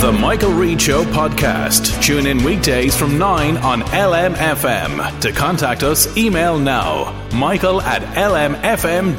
The Michael Reade Show podcast. Tune in weekdays from 9 on LMFM. To contact us, email now michael at lmfm.ie.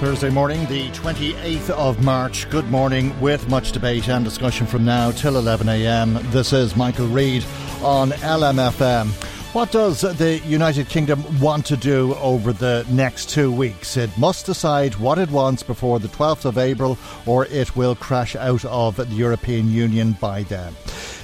Thursday morning, the 28th of March. Good morning, with much debate and discussion from now till 11am. This is Michael Reade on LMFM. What does the United Kingdom want to do over the next two weeks? It must decide what it wants before the 12th of April, or it will crash out of the European Union by then.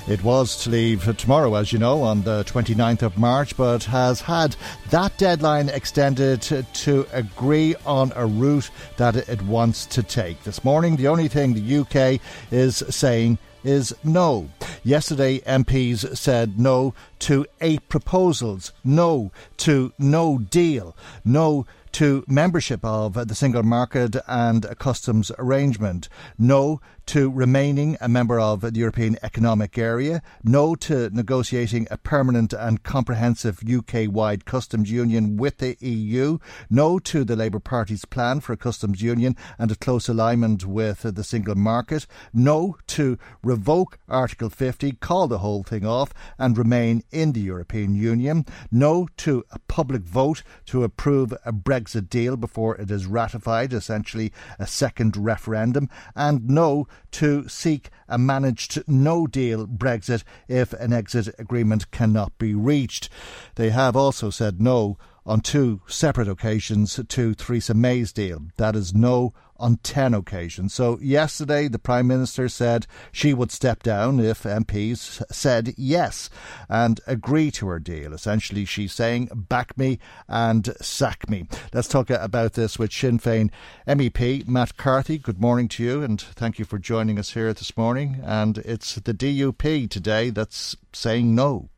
It was to leave tomorrow, as you know, on the 29th of March, but has had that deadline extended to, agree on a route that it wants to take. This morning, the only thing the UK is saying is no. Yesterday, MPs said no to eight proposals, no to no deal, no to membership of the single market and customs arrangement, no to remaining a member of the European Economic Area, no to negotiating a permanent and comprehensive UK wide customs union with the EU, no to the Labour Party's plan for a customs union and a close alignment with the single market, no to revoke Article 50, call the whole thing off, and remain in the European Union, no to a public vote to approve a Brexit deal before it is ratified, essentially a second referendum, and no to seek a managed no deal Brexit if an exit agreement cannot be reached. They have also said no on two separate occasions to Theresa May's deal. That is no on 10 occasions. So, yesterday, the Prime Minister said she would step down if MPs said yes and agree to her deal. Essentially, she's saying, back me and sack me. Let's talk about this with Sinn Féin MEP Matt Carthy. Good morning to you, and thank you for joining us here this morning. And it's the DUP today that's saying no.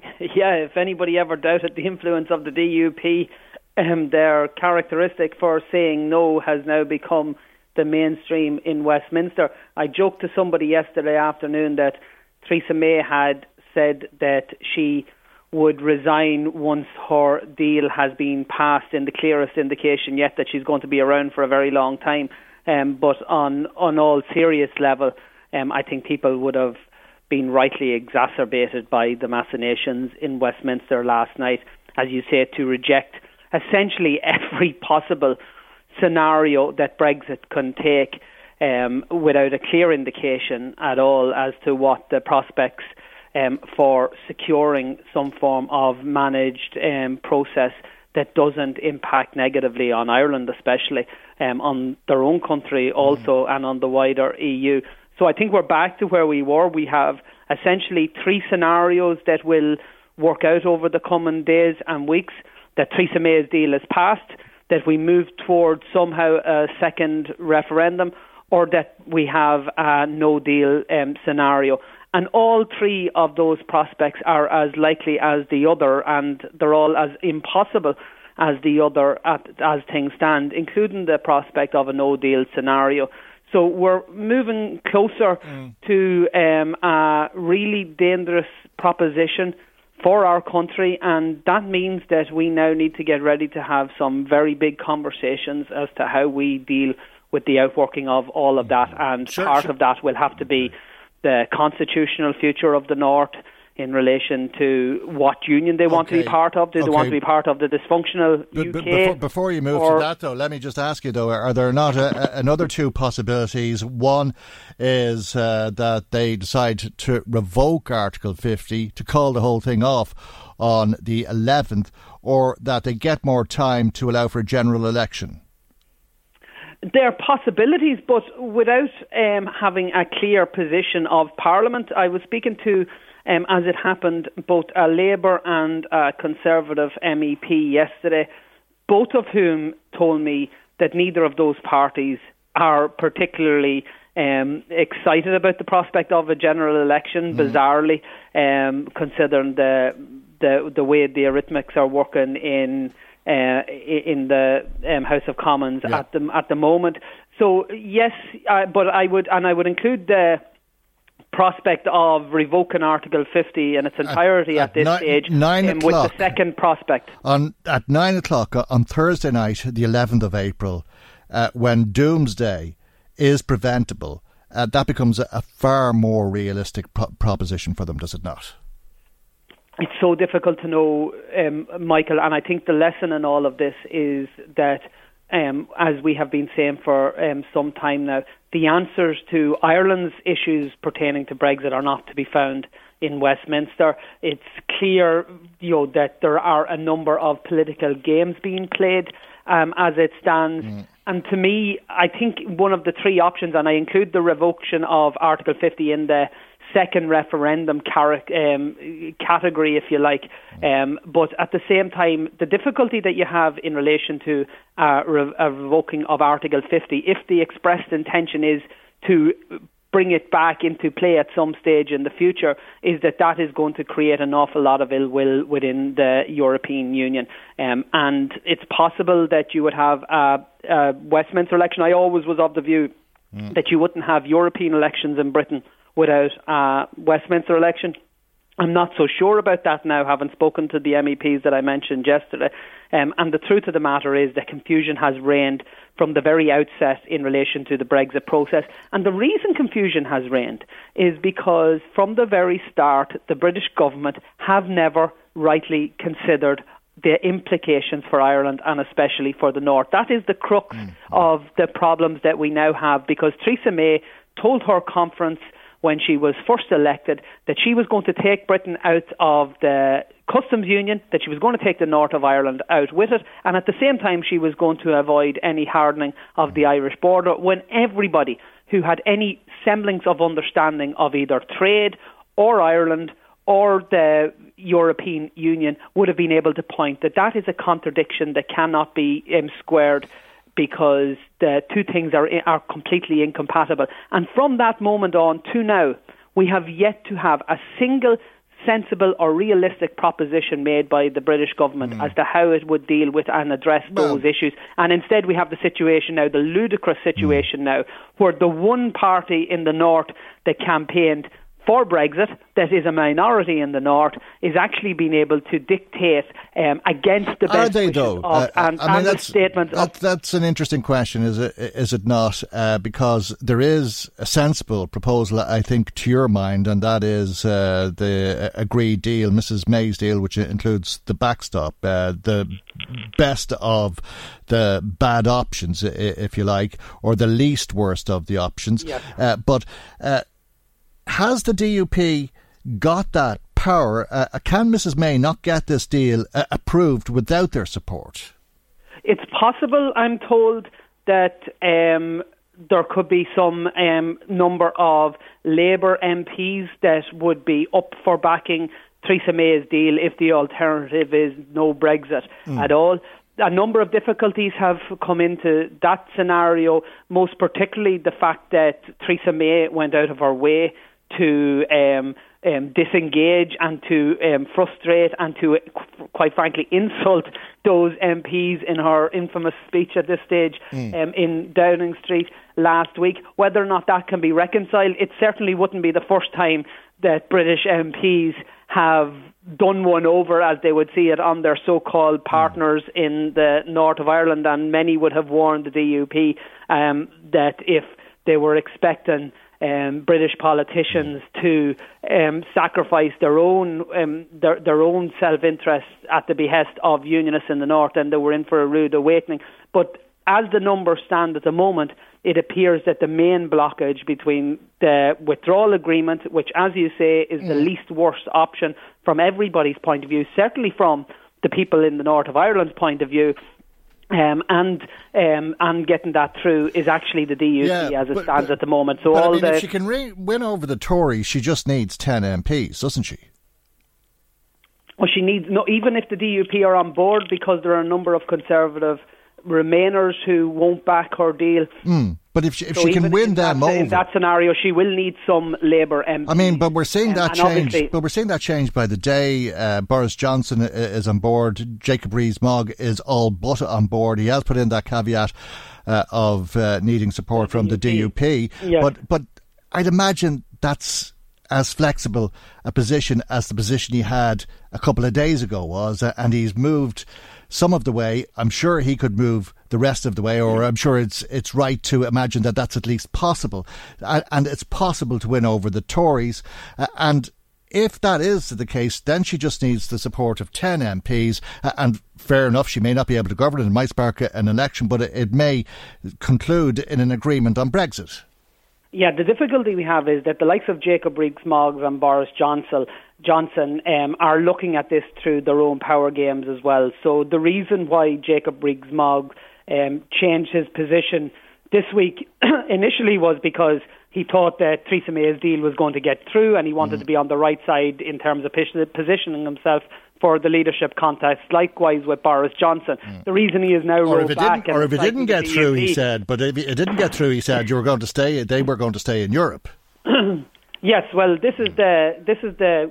Yeah, if anybody ever doubted the influence of the DUP, um, their characteristic for saying no has now become the mainstream in Westminster. I joked to somebody yesterday afternoon that Theresa May had said that she would resign once her deal has been passed in the clearest indication yet that she's going to be around for a very long time. Um, but on on all serious level, um, I think people would have been rightly exacerbated by the machinations in Westminster last night, as you say, to reject essentially every possible scenario that Brexit can take um, without a clear indication at all as to what the prospects um, for securing some form of managed um, process that doesn't impact negatively on Ireland, especially um, on their own country also, mm. and on the wider EU. So I think we're back to where we were. We have essentially three scenarios that will work out over the coming days and weeks. That Theresa May's deal is passed, that we move towards somehow a second referendum, or that we have a no deal um, scenario. And all three of those prospects are as likely as the other, and they're all as impossible as the other at, as things stand, including the prospect of a no deal scenario. So we're moving closer mm. to um, a really dangerous proposition for our country, and that means that we now need to get ready to have some very big conversations as to how we deal with the outworking of all of that. And sure, part sure. of that will have to be the constitutional future of the North. In relation to what union they want Okay. to be part of. Do they Okay. want to be part of the dysfunctional But, UK? but before, before you move to that, though, let me just ask you, though, are there not a, a- another two possibilities? One is uh, that they decide to revoke Article 50 to call the whole thing off on the 11th, or that they get more time to allow for a general election. There are possibilities, but without um, having a clear position of Parliament. I was speaking to, um, as it happened, both a Labour and a Conservative MEP yesterday, both of whom told me that neither of those parties are particularly um, excited about the prospect of a general election. Bizarrely, um, considering the the the way the arithmetics are working in uh, in the um, House of Commons Yeah. at the at the moment. So yes, uh, but I would and I would include the prospect of revoking Article 50 in its entirety at, at this ni- stage nine um, with the second prospect. On At 9 o'clock uh, on Thursday night, the 11th of April, uh, when doomsday is preventable, uh, that becomes a, a far more realistic pro- proposition for them, does it not? It's so difficult to know, um, Michael, and I think the lesson in all of this is that, um, as we have been saying for um, some time now, the answers to Ireland's issues pertaining to Brexit are not to be found in Westminster. It's clear, you know, that there are a number of political games being played um, as it stands. And to me, I think one of the three options, and I include the revocation of Article 50 in the second referendum car- um, category, if you like. Um, but at the same time, the difficulty that you have in relation to uh, re- a revoking of Article 50, if the expressed intention is to bring it back into play at some stage in the future, is that that is going to create an awful lot of ill will within the European Union. Um, and it's possible that you would have a, a Westminster election. I always was of the view that you wouldn't have European elections in Britain without a Westminster election. I'm not so sure about that now, having spoken to the MEPs that I mentioned yesterday. Um, and the truth of the matter is that confusion has reigned from the very outset in relation to the Brexit process. And the reason confusion has reigned is because from the very start, the British government have never rightly considered the implications for Ireland and especially for the North. That is the crux of the problems that we now have because Theresa May told her conference when she was first elected that she was going to take Britain out of the customs union, that she was going to take the north of Ireland out with it, and at the same time she was going to avoid any hardening of the Irish border when everybody who had any semblance of understanding of either trade or Ireland or the European Union would have been able to point that that is a contradiction that cannot be um, squared because the two things are are completely incompatible. And from that moment on to now, we have yet to have a single sensible or realistic proposition made by the British government hmm. as to how it would deal with and address Well- those issues. And instead, we have the situation now, the ludicrous hmm. situation now, where the one party in the north that campaigned for Brexit, that is a minority in the north, is actually being able to dictate um, against the Are best they though? of, Uh, and, I mean, and the that's, statement that, of that's an interesting question, is it? Is it not? Uh, because there is a sensible proposal, I think, to your mind, and that is uh, the agreed deal, Mrs. May's deal, which includes the backstop, uh, the best of the bad options, if you like, or the least worst of the options. Uh, but uh, has the DUP got that power? Uh, can Mrs. May not get this deal uh, approved without their support? It's possible, I'm told, that um, there could be some um, number of Labour MPs that would be up for backing Theresa May's deal if the alternative is no Brexit at all. A number of difficulties have come into that scenario, most particularly the fact that Theresa May went out of her way to um, um, disengage and to um, frustrate and to, uh, quite frankly, insult those MPs in her infamous speech at this stage um, in Downing Street last week. Whether or not that can be reconciled, it certainly wouldn't be the first time that British MPs have done one over, as they would see it, on their so-called partners in the north of Ireland, and many would have warned the DUP um, that if they were expecting um, British politicians to um, sacrifice their own um, their, their own self interest at the behest of unionists in the north, and they were in for a rude awakening. But as the numbers stand at the moment, it appears that the main blockage between the withdrawal agreement, which, as you say, is mm. the least worst option from everybody's point of view, certainly from the people in the north of Ireland's point of view, um, and um, and getting that through is actually the DUP yeah, as it but, stands but, at the moment. So all I mean, the if she can re- win over the Tories, she just needs ten MPs, doesn't she? Well, she needs no. Even if the DUP are on board, because there are a number of conservative Remainers who won't back her deal. Mm. But if she, if so she can win them that, over, in that scenario, she will need some Labour MPs. I mean, but we're seeing that change. But we're seeing that change by the day. Uh, Boris Johnson is on board. Jacob Rees-Mogg is all but on board. He has put in that caveat uh, of uh, needing support from the DUP. Yes. But but I'd imagine that's as flexible a position as the position he had a couple of days ago was, uh, and he's moved some of the way. I'm sure he could move the rest of the way, or I'm sure it's it's right to imagine that that's at least possible, and it's possible to win over the Tories. And if that is the case, then she just needs the support of 10 MPs. And fair enough, she may not be able to govern. It might spark an election, but it may conclude in an agreement on Brexit. Yeah, the difficulty we have is that the likes of Jacob Rees-Mogg and Boris Johnson Johnson um, are looking at this through their own power games as well. So the reason why Jacob Rees-Mogg um, changed his position this week initially was because he thought that Theresa May's deal was going to get through and he wanted mm. to be on the right side in terms of positioning himself for the leadership contest. Likewise with Boris Johnson. Mm. The reason he is now or if it didn't, or if it didn't get through, he said, but if it didn't get through, he said you were going to stay. They were going to stay in Europe. yes, well, this is the this is the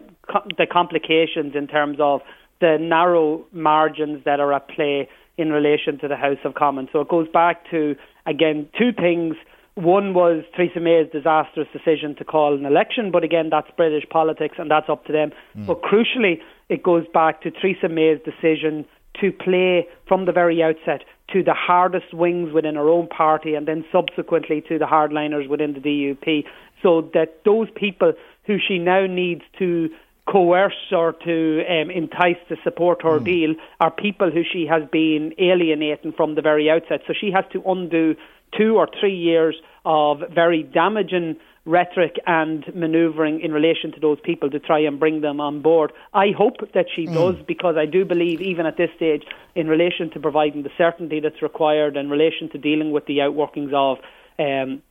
the complications in terms of the narrow margins that are at play in relation to the House of Commons. So it goes back to again two things. One was Theresa May's disastrous decision to call an election, but again, that's British politics and that's up to them. Mm. But crucially, it goes back to Theresa May's decision to play from the very outset to the hardest wings within her own party and then subsequently to the hardliners within the DUP, so that those people who she now needs to coerce or to um, entice to support her mm. deal are people who she has been alienating from the very outset. So she has to undo two or three years of very damaging rhetoric and manoeuvring in relation to those people to try and bring them on board. I hope that she mm. does because I do believe, even at this stage, in relation to providing the certainty that's required, in relation to dealing with the outworkings of um,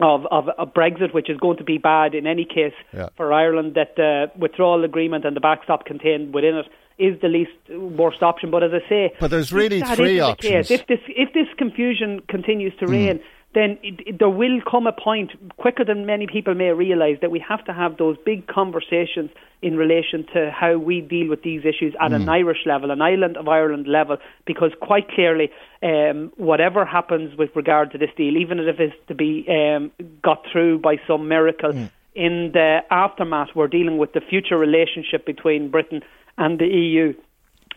of, of, of, Brexit, which is going to be bad in any case yeah. for Ireland, that the withdrawal agreement and the backstop contained within it is the least worst option. But as I say, but there's really three options. Case, if this if this confusion continues to reign. Mm then it, it, there will come a point, quicker than many people may realise, that we have to have those big conversations in relation to how we deal with these issues at mm. an Irish level, an island of Ireland level, because quite clearly, um, whatever happens with regard to this deal, even if it's to be um, got through by some miracle, mm. in the aftermath, we're dealing with the future relationship between Britain and the EU.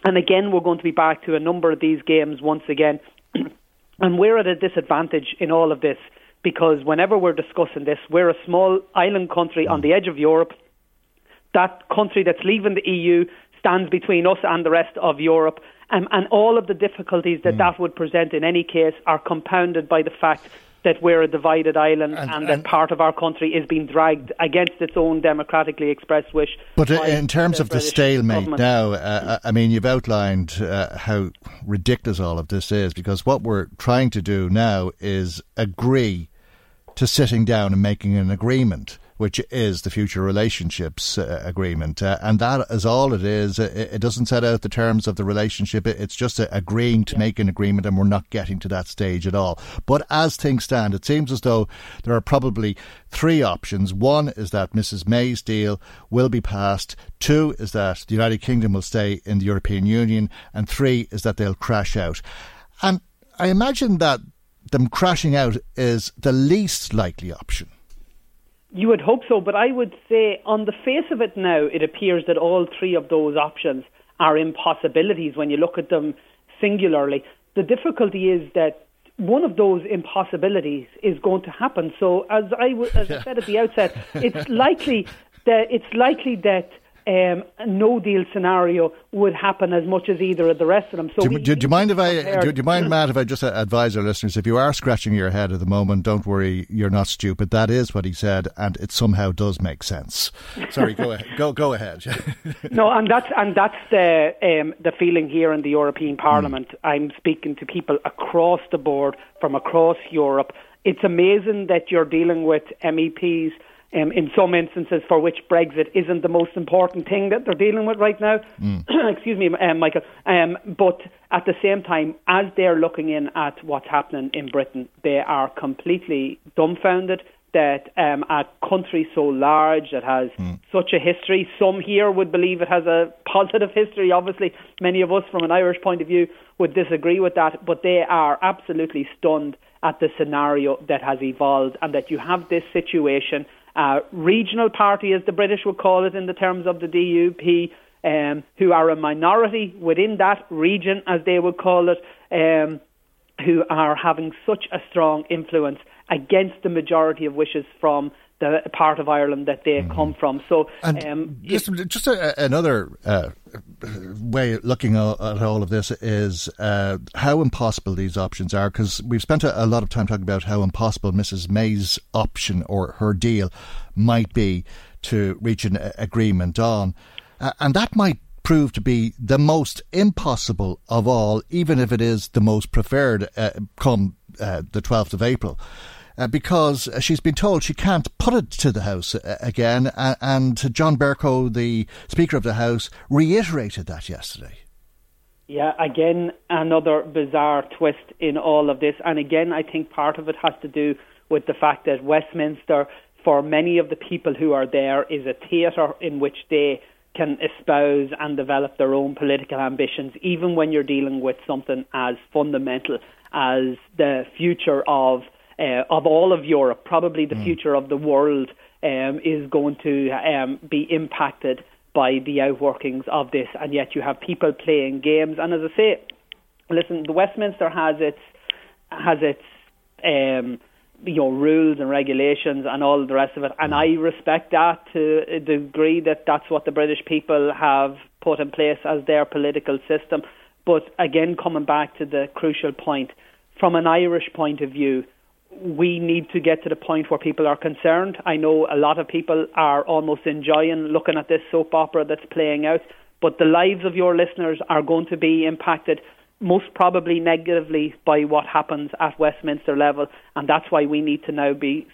And again, we're going to be back to a number of these games once again. And we're at a disadvantage in all of this because whenever we're discussing this, we're a small island country on the edge of Europe. That country that's leaving the EU stands between us and the rest of Europe. Um, and all of the difficulties that mm. that would present in any case are compounded by the fact that we're a divided island and, and that and part of our country is being dragged against its own democratically expressed wish. But in terms the of British the stalemate government. now, uh, uh, I mean, you've outlined uh, how ridiculous all of this is because what we're trying to do now is agree to sitting down and making an agreement which is the future relationships uh, agreement. Uh, and that is all it is. It, it, doesn't set out the terms of the relationship. It, it's just a, agreeing to yeah. make an agreement, and we're not getting to that stage at all. But as things stand, it seems as though there are probably three options. One is that Mrs. May's deal will be passed. Two is that the United Kingdom will stay in the European Union. And three is that they'll crash out. And I imagine that them crashing out is the least likely option. You would hope so, but I would say on the face of it now, it appears that all three of those options are impossibilities when you look at them singularly. The difficulty is that one of those impossibilities is going to happen. So, as I, w- as. I said at the outset, it's likely that it's likely that um, no deal scenario would happen as much as either of the rest of them. So, do, do, do you mind if I do, do, you mind, Matt, if I just advise our listeners, if you are scratching your head at the moment, don't worry, you're not stupid. That is what he said, and it somehow does make sense. Sorry, go ahead. Go go ahead. no, and that's and that's the um, the feeling here in the European Parliament. Mm. I'm speaking to people across the board from across Europe. It's amazing that you're dealing with MEPs um, in some instances for which Brexit isn't the most important thing that they're dealing with right now. Mm. Excuse me, um, Michael. Um, but at the same time, as they're looking in at what's happening in Britain, they are completely dumbfounded that um, a country so large that has mm. such a history, some here would believe it has a positive history. Obviously, many of us from an Irish point of view would disagree with that, but they are absolutely stunned at the scenario that has evolved and that you have this situation uh, regional party, as the British would call it in the terms of the DUP, um, who are a minority within that region, as they would call it, um, who are having such a strong influence against the majority of wishes from the part of Ireland that they mm-hmm. come from. So, um, just, just a, another uh, way of looking at all of this is uh, how impossible these options are. Because we've spent a, a, lot of time talking about how impossible Mrs. May's option or her deal might be to reach an agreement on, uh, and that might prove to be the most impossible of all, even if it is the most preferred uh, come uh, the 12th of April uh, because she's been told she can't put it to the House uh, again. And John Bercow, the Speaker of the House, reiterated that yesterday. Yeah, again, another bizarre twist in all of this. And again, I think part of it has to do with the fact that Westminster, for many of the people who are there, is a theatre in which they can espouse and develop their own political ambitions, even when you're dealing with something as fundamental as the future of uh, of all of Europe, probably the mm. future of the world um, is going to um, be impacted by the outworkings of this, and yet you have people playing games. And as I say, listen, the Westminster has its has its um, you know rules and regulations and all the rest of it, and I respect that to a degree that that's what the British people have put in place as their political system. But again, coming back to the crucial point, from an Irish point of view, we need to get to the point where people are concerned. I know a lot of people are almost enjoying looking at this soap opera that's playing out, but the lives of your listeners are going to be impacted most probably negatively by what happens at Westminster level, and that's why we need to now be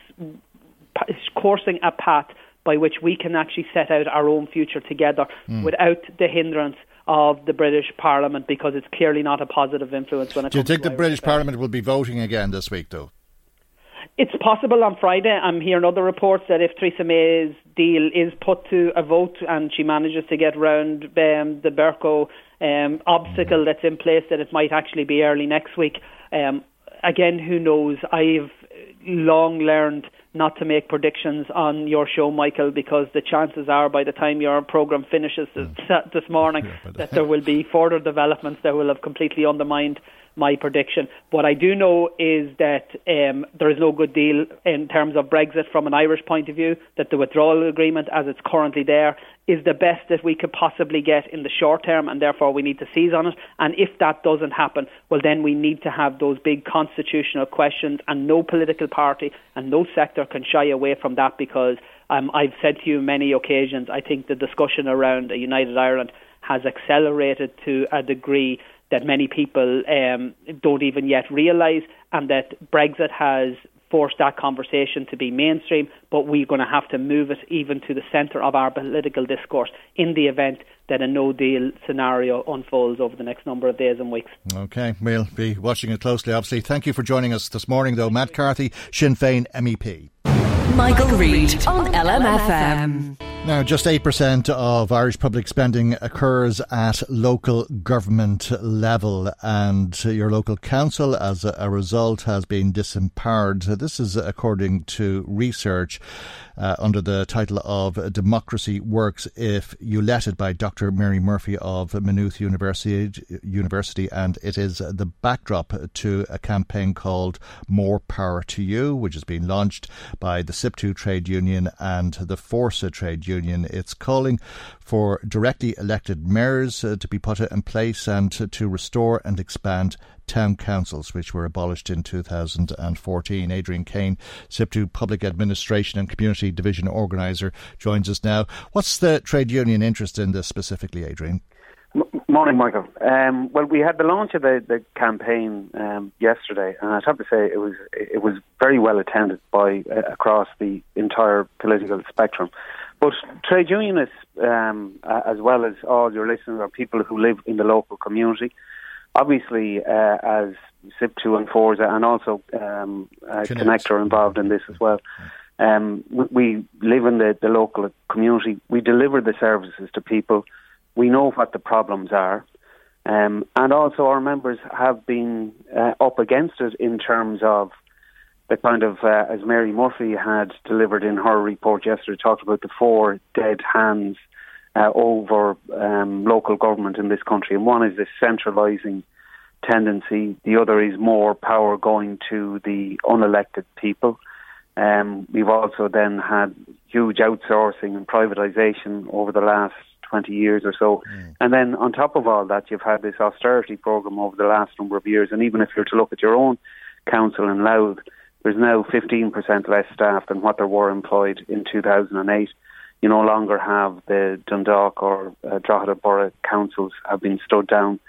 coursing a path by which we can actually set out our own future together mm. without the hindrance of the British Parliament because it's clearly not a positive influence when it Do you think the British Parliament will be voting again this week, though? It's possible on Friday. I'm hearing other reports that if Theresa May's deal is put to a vote and she manages to get round um, the Bercow um, obstacle that's in place, that it might actually be early next week. Um, again, who knows? I've long learned not to make predictions on your show, Michael, because the chances are by the time your program finishes this, this morning yeah, that there will be further developments that will have completely undermined my prediction. What I do know is that um, there is no good deal in terms of Brexit from an Irish point of view, that the withdrawal agreement as it's currently there is the best that we could possibly get in the short term, and therefore we need to seize on it. And if that doesn't happen, well, then we need to have those big constitutional questions, and no political party and no sector can shy away from that because um, I've said to you many occasions, I think the discussion around a united Ireland has accelerated to a degree that many people um, don't even yet realise, and that Brexit has forced that conversation to be mainstream, but we're going to have to move it even to the centre of our political discourse in the event that a no deal scenario unfolds over the next number of days and weeks. Okay, we'll be watching it closely, obviously. Thank you for joining us this morning, though. Matt Carthy, Sinn Féin MEP. Michael, Michael Reade on LMFM. Now, just 8% of Irish public spending occurs at local government level, and your local council, as a result, has been disempowered. This is according to research uh, under the title of Democracy Works If You Let It by Dr. Mary Murphy of Maynooth University, University, and it is the backdrop to a campaign called More Power to You, which has been launched by the SIPTU trade union and the Forsa trade union. It's calling for directly elected mayors uh, to be put in place and to, to restore and expand town councils, which were abolished in 2014. Adrian Kane, SIPTU Public Administration and Community Division Organiser, joins us now. What's the trade union interest in this specifically, Adrian? Morning, Michael. Um, well, we had the launch of the, the campaign um, yesterday, and I'd have to say it was it was very well attended by uh, across the entire political spectrum. But trade unionists, um, as well as all your listeners, are people who live in the local community obviously, uh, as SIPTU and Forsa and also um, uh, Connect. Connect are involved in this as well. Um, we, we, live in the, the local community. We deliver the services to people. We know what the problems are. Um, and also, our members have been uh, up against it in terms of the kind of, uh, as Mary Murphy had delivered in her report yesterday, talked about the four dead hands uh, over um, local government in this country. And one is this centralising tendency. The other is more power going to the unelected people. Um, we've also then had huge outsourcing and privatisation over the last 20 years or so. Mm. And then on top of all that, you've had this austerity programme over the last number of years. And even if you're to look at your own council in Louth, there's now 15% less staff than what there were employed in 2008 you no longer have the Dundalk or uh, Drogheda Borough councils have been stood down.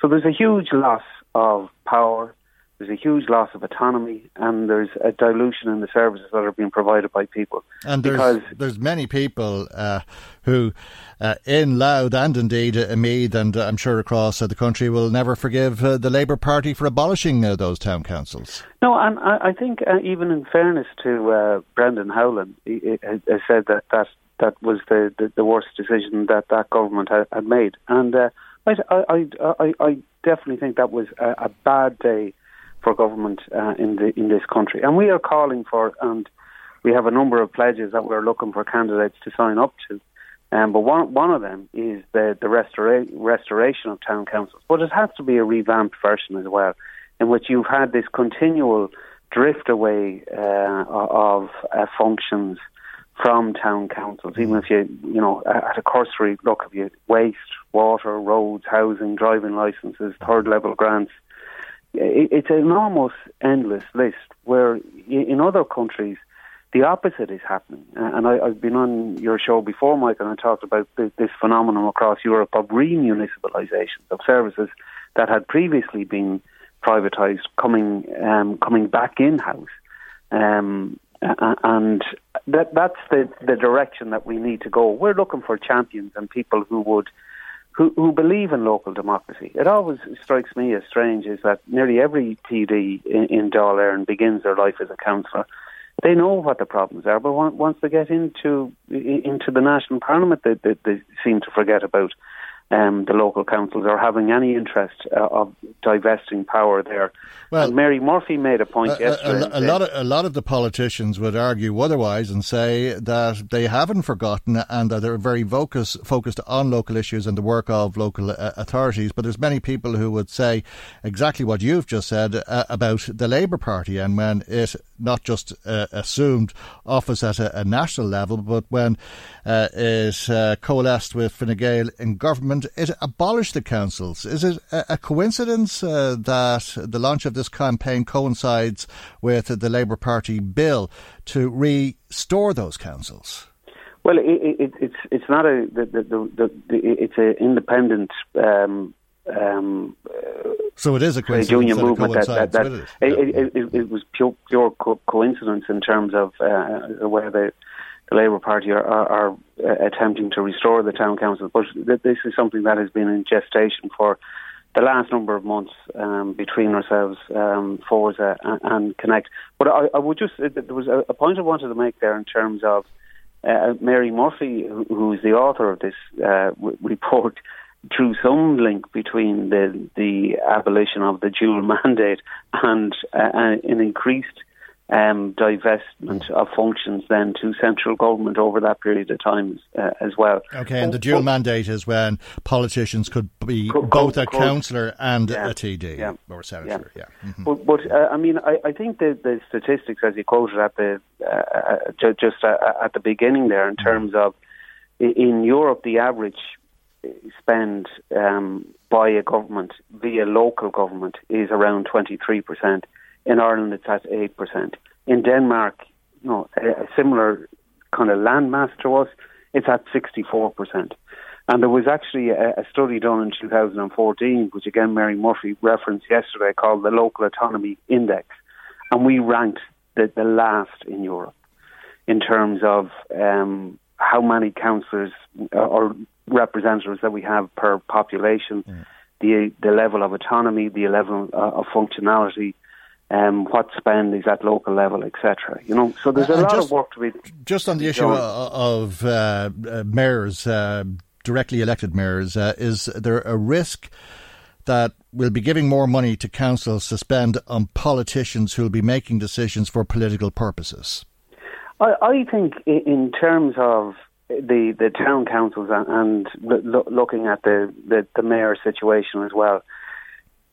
So there's a huge loss of power, there's a huge loss of autonomy, and there's a dilution in the services that are being provided by people. And there's, there's many people uh, who, uh, in Louth and indeed uh, Meath, and uh, I'm sure across uh, the country, will never forgive uh, the Labour Party for abolishing those town councils. No, and I, I think even in fairness to Brendan Howlin, he, he, he said that that that was the, the, the worst decision that that government had, had made. And uh, I, I, I, I definitely think that was a, a bad day for government uh, in the in this country. And we are calling for, and we have a number of pledges that we're looking for candidates to sign up to. Um, but one one of them is the the restora- restoration of town councils. But it has to be a revamped version as well, in which you've had this continual drift away uh, of uh, functions from town councils, even if you, you know, at a cursory look, if you waste, water, roads, housing, driving licenses, third level grants, it's an almost endless list where in other countries the opposite is happening. And I, have been on your show before, Mike, and I talked about this phenomenon across Europe of remunicipalisation of services that had previously been privatised coming um, coming back in house. Um, and that that's the, the direction that we need to go. We're looking for champions and people who would who, who believe in local democracy. It always strikes me as strange is that nearly every TD in, in Dáil begins their life as a councillor. They know what the problems are, but once they get into into the national parliament, they, they, they seem to forget about um, the local councils are having any interest uh, of divesting power there. Well, and Mary Murphy made a point a, yesterday. A, a, lot of, a lot of the politicians would argue otherwise and say that they haven't forgotten and that they're very focus, focused on local issues and the work of local uh, authorities. But there's many people who would say exactly what you've just said uh, about the Labour Party and when it not just uh, assumed office at a, national level, but when uh, it uh, coalesced with Fine Gael in government it abolished the councils. Is it a, coincidence uh, that the launch of this campaign coincides with the Labour Party bill to restore those councils? Well, it, it, it's it's not a the, the, the, it's an independent. Um, um, so it is a coincidence union movement that, that, that, that it, it, it, was pure, pure co- coincidence in terms of uh, where the the Labour Party are, are, are uh, attempting to restore the town council. But this is something that has been in gestation for the last number of months um, between ourselves, um, Forsa and, Connect. But I, I would just, there was a, point I wanted to make there in terms of uh, Mary Murphy, who, is the author of this uh, report, drew some link between the the abolition of the dual mandate and uh, an increased um, divestment of functions then to central government over that period of time uh, as well. Okay, and the dual mandate is when politicians could be both a councillor and yeah, a TD yeah, or senator. Yeah, yeah. Mm-hmm. but, but uh, I mean, I, I think the, the statistics, as you quoted at the uh, uh just uh, at the beginning there, in mm-hmm. terms of in Europe, the average spend um, by a government via local government is around twenty three percent in Ireland, it's at 8%. In Denmark, no, a, a similar kind of landmass to us, it's at 64%. And there was actually a, a, study done in 2014, which again Mary Murphy referenced yesterday, called the Local Autonomy Index. And we ranked the, the last in Europe in terms of um, how many councillors or representatives that we have per population, mm. the the level of autonomy, the level uh, of functionality, um, what spend is at local level, etc. You know, so there's a uh, lot just, of work to be. Just on the issue done. of uh, uh, mayors, uh, directly elected mayors, uh, is there a risk that we'll be giving more money to councils to spend on politicians who will be making decisions for political purposes? I, I think, in terms of the the town councils and, and lo- looking at the, the the mayor situation as well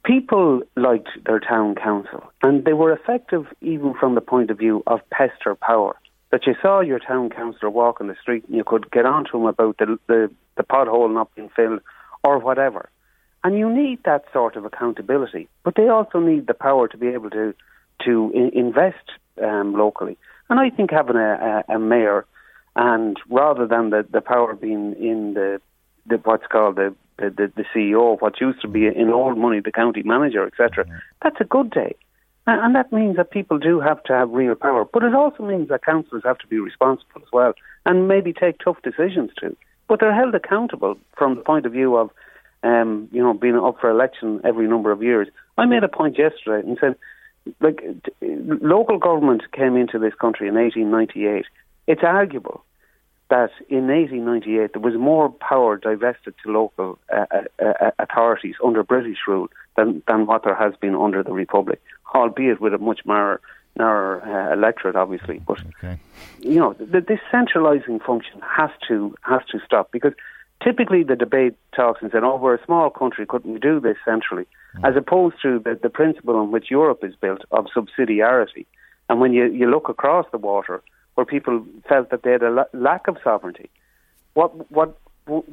people liked their town council, and they were effective even from the point of view of pester power. That you saw your town councillor walk on the street and you could get on to him about the, the, the pothole not being filled or whatever. And you need that sort of accountability, but they also need the power to be able to to invest um, locally. And I think having a, a, a mayor, and rather than the, the power being in the, the what's called the the, the, the CEO of what used to be in old money the county manager, etc. That's a good day. And that means that people do have to have real power. But it also means that councillors have to be responsible as well and maybe take tough decisions too. But they're held accountable from the point of view of, um, you know, being up for election every number of years. I made a point yesterday and said, like, local government came into this country in 1898. It's arguable that in 1898 there was more power divested to local uh, uh, uh, authorities under British rule than, than what there has been under the Republic, albeit with a much narrower, narrower uh, electorate, obviously. But okay. you know, the, this centralising function has to has to stop because typically the debate talks and says, "Oh, we're a small country, couldn't we do this centrally?" Mm. As opposed to the, the principle on which Europe is built of subsidiarity. And when you, you look across the water, where people felt that they had a lack of sovereignty. What what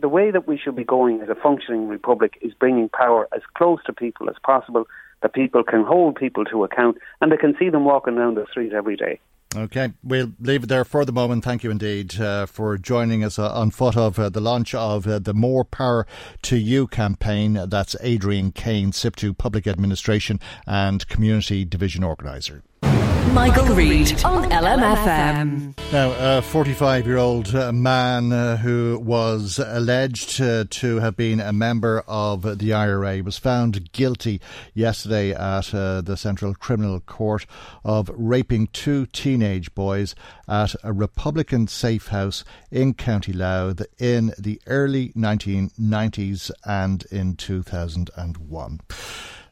the way that we should be going as a functioning republic is bringing power as close to people as possible, that people can hold people to account and they can see them walking down the street every day. Okay, we'll leave it there for the moment. Thank you indeed uh, for joining us uh, on foot of uh, the launch of uh, the More Power to You campaign. That's Adrian Kane, SIPTU Public Administration and Community Division Organiser. Michael, Reade on LMFM. Now, a 45 year old uh, man uh, who was alleged uh, to have been a member of the IRA was found guilty yesterday at uh, the Central Criminal Court of raping two teenage boys at a Republican safe house in County Louth in the early 1990s and in 2001.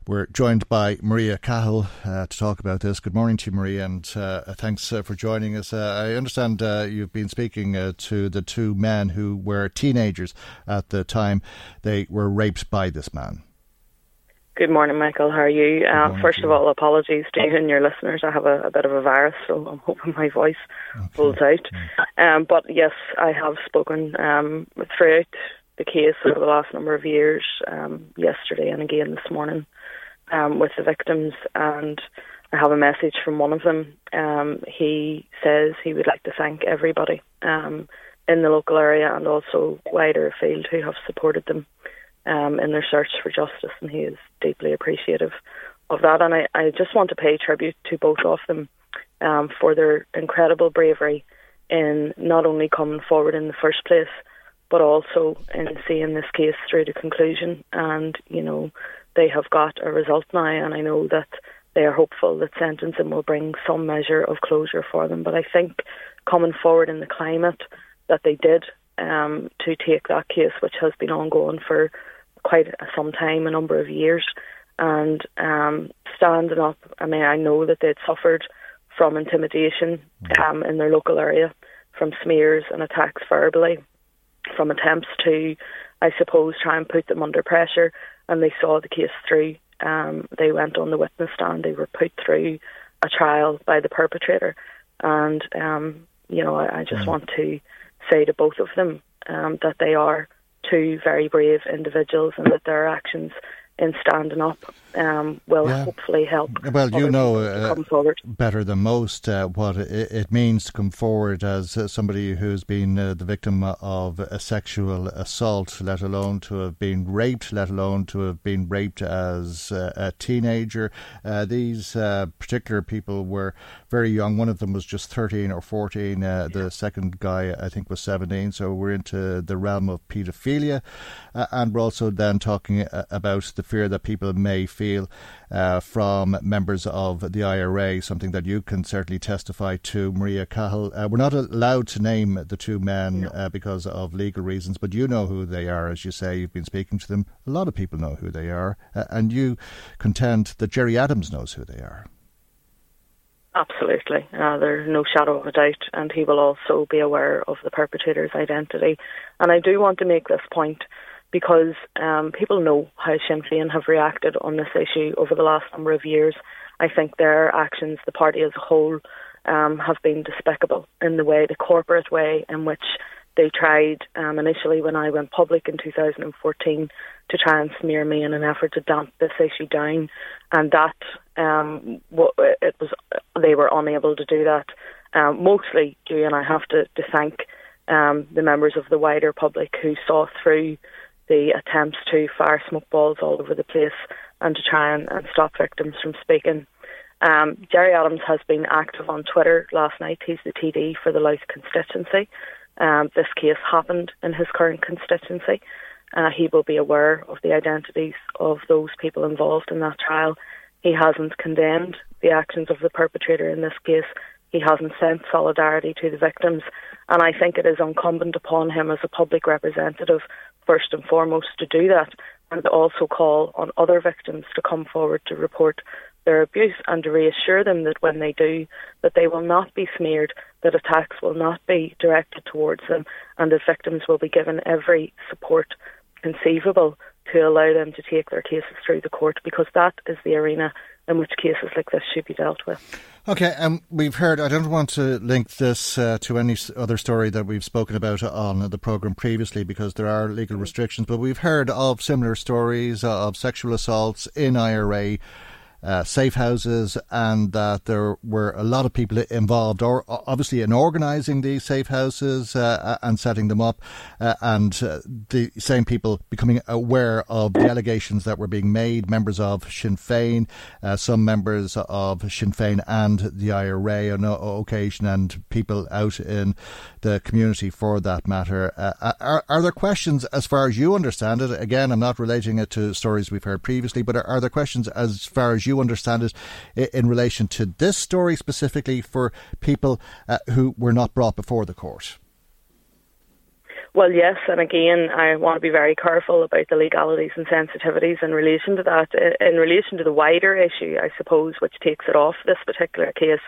We're joined by Maria Cahill uh, to talk about this. Good morning to you, Maria, and uh, thanks uh, for joining us. Uh, I understand uh, you've been speaking uh, to the two men who were teenagers at the time they were raped by this man. Good morning, Michael. How are you? first of all, apologies to you and your listeners. I have a, a bit of a virus, so I'm hoping my voice okay. pulls out. Um, but yes, I have spoken um, throughout the case over the last number of years, um, yesterday and again this morning um, with the victims, and I have a message from one of them. Um, he says he would like to thank everybody um, in the local area and also wider afield who have supported them um, in their search for justice, and he is deeply appreciative of that. And I, I just want to pay tribute to both of them um, for their incredible bravery in not only coming forward in the first place, but also in seeing this case through to conclusion and, you know, they have got a result now, and I know that they are hopeful that sentencing will bring some measure of closure for them. But I think coming forward in the climate that they did um, to take that case, which has been ongoing for quite some time, a number of years, and um, standing up. I mean, I know that they'd suffered from intimidation um, in their local area, from smears and attacks verbally, from attempts to, I suppose, try and put them under pressure, and they saw the case through. Um, they went on the witness stand. They were put through a trial by the perpetrator, and um, you know, I, I just mm. want to say to both of them um, that they are two very brave individuals and that their actions in standing up um, will yeah. hopefully help. Well, you know uh, better than most uh, what it, it, means to come forward as uh, somebody who's been uh, the victim of a sexual assault, let alone to have been raped, let alone to have been raped as a teenager. Uh, these uh, particular people were very young. One of them was just 13 or 14. Yeah. The second guy, I think, was 17. So we're into the realm of paedophilia. and we're also then talking about the fear that people may feel uh, from members of the IRA, something that you can certainly testify to, Maria Cahill. Uh, we're not allowed to name the two men no. uh, because of legal reasons, but you know who they are, as you say. You've been speaking to them. A lot of people know who they are, uh, and you contend that Gerry Adams knows who they are. Absolutely. Uh, there's no shadow of a doubt, and he will also be aware of the perpetrator's identity. And I do want to make this point because um, people know how Sinn Féin have reacted on this issue over the last number of years. I think their actions, the party as a whole, um, have been despicable in the way, the corporate way in which they tried um, initially when I went public in 2014 to try and smear me in an effort to damp this issue down, and that um, it was they were unable to do that. Um, mostly due, and I have to, to thank um, the members of the wider public who saw through the attempts to fire smoke balls all over the place and to try and, and stop victims from speaking. Um, Gerry Adams has been active on Twitter last night. He's the TD for the Louth constituency. Um, this case happened in his current constituency. Uh, he will be aware of the identities of those people involved in that trial. He hasn't condemned the actions of the perpetrator in this case. He hasn't sent solidarity to the victims. And I think it is incumbent upon him as a public representative first and foremost to do that and to also call on other victims to come forward to report their abuse and to reassure them that when they do that they will not be smeared that attacks will not be directed towards them and that victims will be given every support conceivable to allow them to take their cases through the court because that is the arena in which cases like this should be dealt with. Okay, um, we've heard. I don't want to link this uh, to any other story that we've spoken about on the program previously because there are legal restrictions. But we've heard of similar stories of sexual assaults in IRA uh, safe houses and that there were a lot of people involved, or obviously in organising these safe houses uh, and setting them up, uh, and uh, the same people becoming aware of the allegations that were being made. Members of Sinn Féin, uh, some members of Sinn Féin and the IRA on occasion, and people out in the community for that matter. Uh, are, are there questions as far as you understand it? Again, I'm not relating it to stories we've heard previously, but are, are there questions as far as you understand it in relation to this story specifically for people uh, who were not brought before the court? Well, yes, and again, I want to be very careful about the legalities and sensitivities in relation to that. In relation to the wider issue, I suppose, which takes it off this particular case,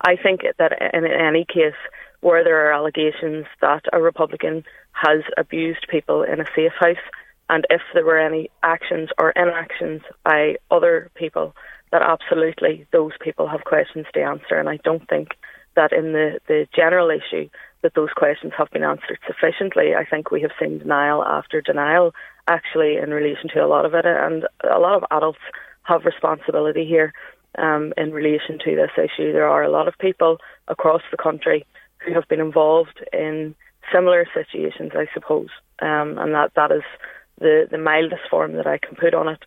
I think that in any case where there are allegations that a Republican has abused people in a safe house, and if there were any actions or inactions by other people that absolutely those people have questions to answer. And I don't think that in the, the general issue that those questions have been answered sufficiently. I think we have seen denial after denial actually in relation to a lot of it. And a lot of adults have responsibility here um, in relation to this issue. There are a lot of people across the country who have been involved in similar situations, I suppose. Um, and that, that is the, the mildest form that I can put on it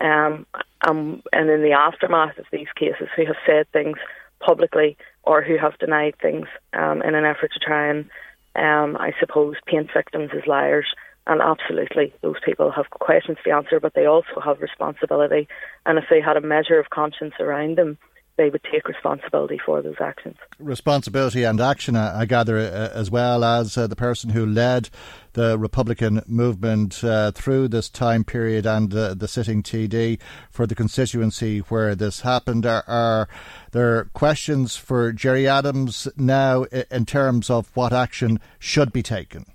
um, um, and in the aftermath of these cases, who have said things publicly or who have denied things um, in an effort to try and, um, I suppose, paint victims as liars And absolutely, those people have questions to answer, but they also have responsibility. And if they had a measure of conscience around them, they would take responsibility for those actions. Responsibility and action, I gather, uh, as well as uh, the person who led the Republican movement uh, through this time period and uh, the sitting TD for the constituency where this happened. Are, are there questions for Gerry Adams now in terms of what action should be taken?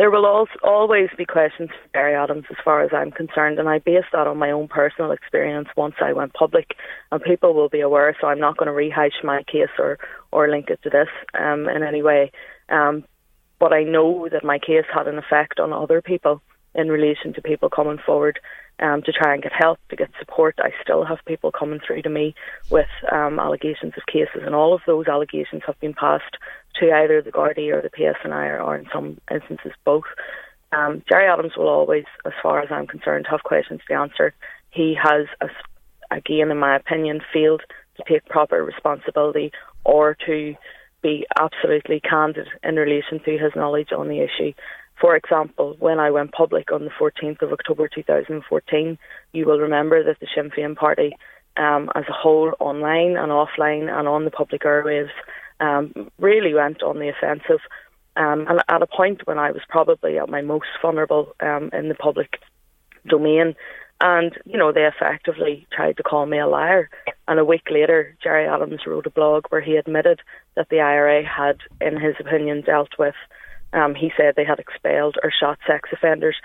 There will also always be questions for Gerry Adams as far as I'm concerned, and I base that on my own personal experience once I went public, and people will be aware, so I'm not going to rehash my case or, or link it to this um, in any way. Um, but I know that my case had an effect on other people in relation to people coming forward um, to try and get help, to get support. I still have people coming through to me with um, allegations of cases, and all of those allegations have been passed to either the Gardaí or the PSNI, or in some instances both. Um, Gerry Adams will always, as far as I'm concerned, have questions to answer. He has, again, in my opinion, failed to take proper responsibility or to be absolutely candid in relation to his knowledge on the issue. For example, when I went public on the 14th of October 2014, you will remember that the Sinn Féin party, um, as a whole, online and offline and on the public airwaves, um, really went on the offensive. Um, and at a point when I was probably at my most vulnerable um, in the public domain, and you know they effectively tried to call me a liar. And a week later, Gerry Adams wrote a blog where he admitted that the IRA had, in his opinion, dealt with. Um, he said they had expelled or shot sex offenders.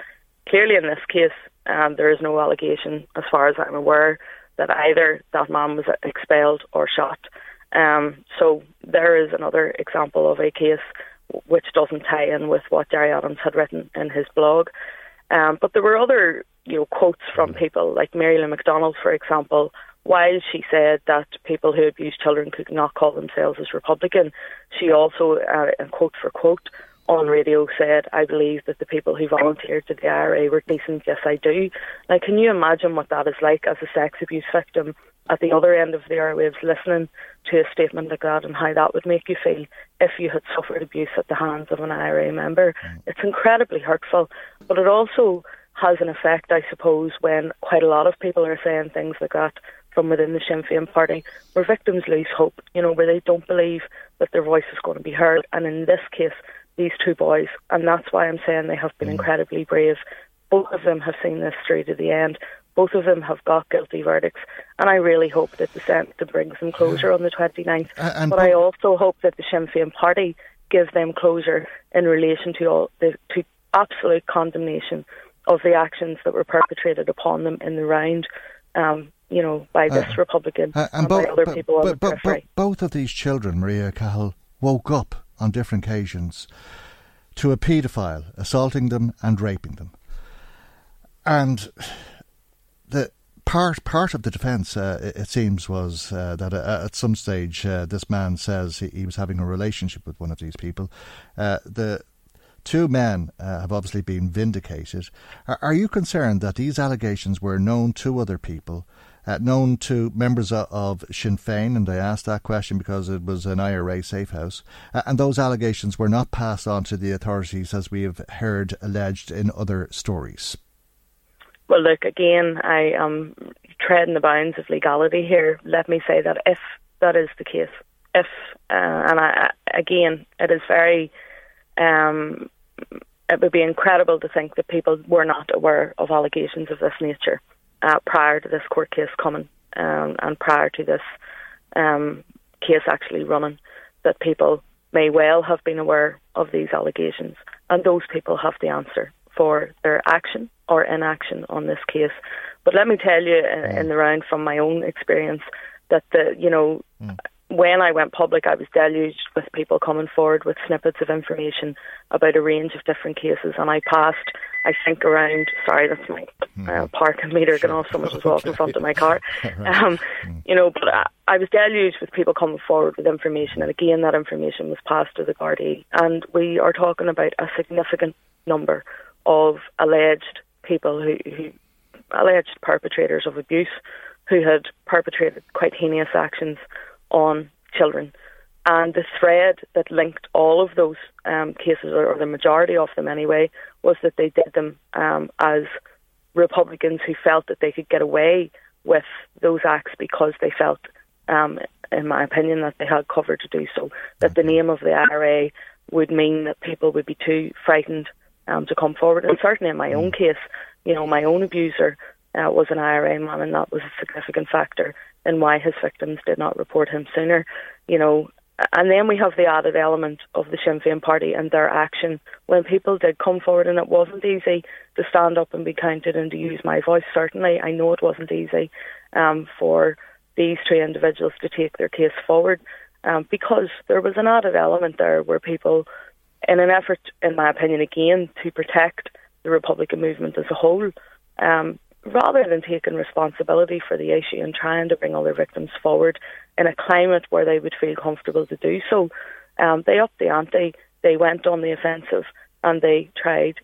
Clearly, in this case, um, there is no allegation, as far as I'm aware, that either that man was expelled or shot. Um, so there is another example of a case which doesn't tie in with what Gerry Adams had written in his blog. Um, but there were other, you know, quotes from people like Mary Lou McDonald, for example. While she said that people who abuse children could not call themselves as Republican, she also, uh, quote for quote, on radio said, I believe that the people who volunteered to the IRA were decent. Yes, I do. Now, can you imagine what that is like as a sex abuse victim at the other end of the airwaves listening to a statement like that and how that would make you feel if you had suffered abuse at the hands of an IRA member? Mm. It's incredibly hurtful, but it also has an effect, I suppose, when quite a lot of people are saying things like that from within the Sinn Féin party, where victims lose hope, you know, where they don't believe that their voice is going to be heard. And in this case, these two boys, and that's why I'm saying they have been mm. incredibly brave. Both of them have seen this through to the end. Both of them have got guilty verdicts, and I really hope that the Senate brings them closure on the 29th. Uh, but I also hope that the Sinn Féin party gives them closure in relation to all the to absolute condemnation of the actions that were perpetrated upon them in the round. Um, you know, by this uh, Republican uh, and, and by other people on the periphery. both of these children, Maria Cahill, woke up on different occasions to a paedophile assaulting them and raping them. And the part part of the defence, uh, it, seems, was uh, that uh, at some stage uh, this man says he, he, was having a relationship with one of these people. Uh, the two men uh, have obviously been vindicated. Are, are, you concerned that these allegations were known to other people? Known to members of, Sinn Féin, and I asked that question because it was an IRA safe house, and those allegations were not passed on to the authorities as we have heard alleged in other stories. Well, look, again, I am treading the bounds of legality here. Let me say that if that is the case, if, uh, and I, again, it is very, um, it would be incredible to think that people were not aware of allegations of this nature uh, prior to this court case coming um, and prior to this um, case actually running, that people may well have been aware of these allegations, and those people have the answer for their action or inaction on this case. But let me tell you in, uh, in the round from my own experience that the you know mm. When I went public, I was deluged with people coming forward with snippets of information about a range of different cases, and I passed. I think around. Sorry, that's my uh, parking meter sure. going off. Someone just walked in front of my car. right. um, mm. You know, but I, I was deluged with people coming forward with information, and again, that information was passed to the Gardaí, and we are talking about a significant number of alleged people who, who alleged perpetrators of abuse who had perpetrated quite heinous actions on children. And the thread that linked all of those um, cases, or the majority of them anyway, was that they did them um, as Republicans who felt that they could get away with those acts because they felt, um, in my opinion, that they had cover to do so. That the name of the IRA would mean that people would be too frightened um, to come forward. And certainly in my own mm. case, you know, my own abuser uh, was an IRA man, and that was a significant factor in why his victims did not report him sooner. You know, and then we have the added element of the Sinn Féin party and their action when people did come forward, and it wasn't easy to stand up and be counted and to use my voice. Certainly, I know it wasn't easy um, for these three individuals to take their case forward um, because there was an added element there where people, in an effort, in my opinion, again to protect the Republican movement as a whole, um, rather than taking responsibility for the issue and trying to bring other victims forward in a climate where they would feel comfortable to do so, um, they upped the ante, they went on the offensive, and they tried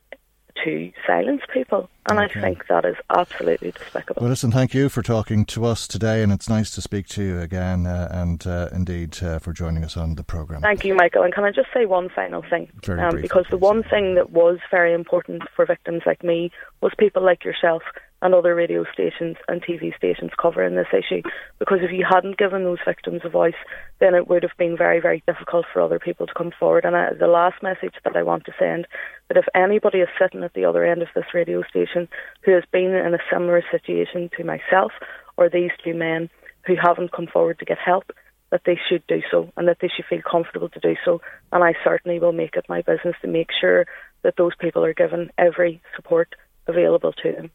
to silence people. And okay. I think that is absolutely despicable. Well, listen, thank you for talking to us today, and it's nice to speak to you again, uh, and uh, indeed uh, for joining us on the programme. Thank you, Michael. And can I just say one final thing? Um, because the one thing that was very important for victims like me was people like yourself and other radio stations and TV stations covering this issue. Because if you hadn't given those victims a voice, then it would have been very, very difficult for other people to come forward. And I, the last message that I want to send that if anybody is sitting at the other end of this radio station who has been in a similar situation to myself or these two men who haven't come forward to get help, that they should do so and that they should feel comfortable to do so. And I certainly will make it my business to make sure that those people are given every support available to them.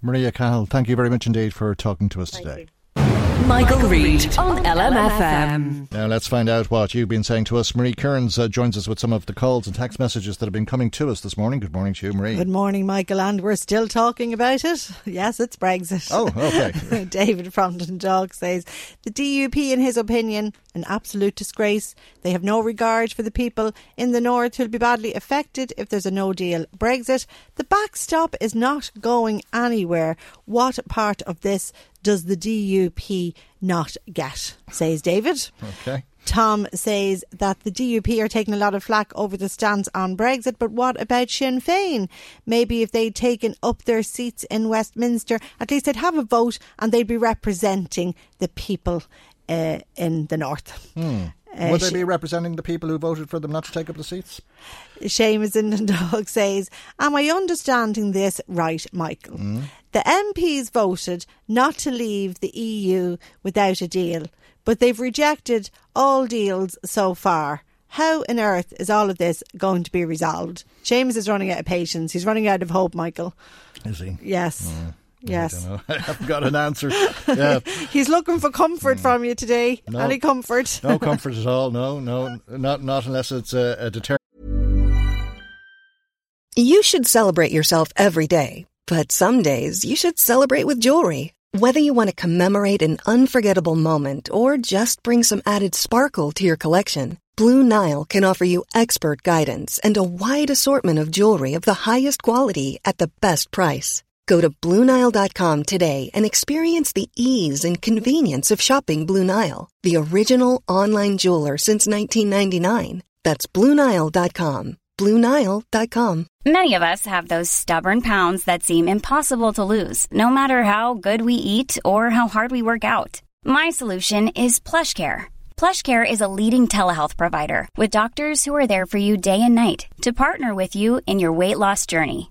Maria Cahill, thank you very much indeed for talking to us thank today. You. Michael, Reade on LMFM. Now let's find out what you've been saying to us. Marie Kearns uh, joins us with some of the calls and text messages that have been coming to us this morning. Good morning to you, Marie. Good morning, Michael. And we're still talking about it. Yes, it's Brexit. Oh, okay. David from Dundalk says the DUP, in his opinion, an absolute disgrace. They have no regard for the people in the north who'll be badly affected if there's a no deal Brexit. The backstop is not going anywhere. What part of this does the DUP not get? Says David. Okay. Tom says that the DUP are taking a lot of flack over the stance on Brexit, but what about Sinn Féin? Maybe if they'd taken up their seats in Westminster, at least they'd have a vote and they'd be representing the people uh, in the north. Hmm. Uh, Would they be representing the people who voted for them not to take up the seats? Seamus in the dog says, Am I understanding this right, Michael? Mm. The MPs voted not to leave the EU without a deal, but they've rejected all deals so far. How on earth is all of this going to be resolved? Seamus is running out of patience. He's running out of hope, Michael. Is he? Yes. Mm. Yes. I, I, haven't got an answer. Yeah. He's looking for comfort mm. from you today. No, Any comfort? no comfort at all. No, no, not not unless it's a, a deterrent. You should celebrate yourself every day, but some days you should celebrate with jewelry. Whether you want to commemorate an unforgettable moment or just bring some added sparkle to your collection, Blue Nile can offer you expert guidance and a wide assortment of jewelry of the highest quality at the best price. Go to Bluenile.com today and experience the ease and convenience of shopping Blue Nile, the original online jeweler since 1999. That's Bluenile.com. Bluenile.com. Many of us have those stubborn pounds that seem impossible to lose, no matter how good we eat or how hard we work out. My solution is PlushCare. PlushCare is a leading telehealth provider with doctors who are there for you day and night to partner with you in your weight loss journey.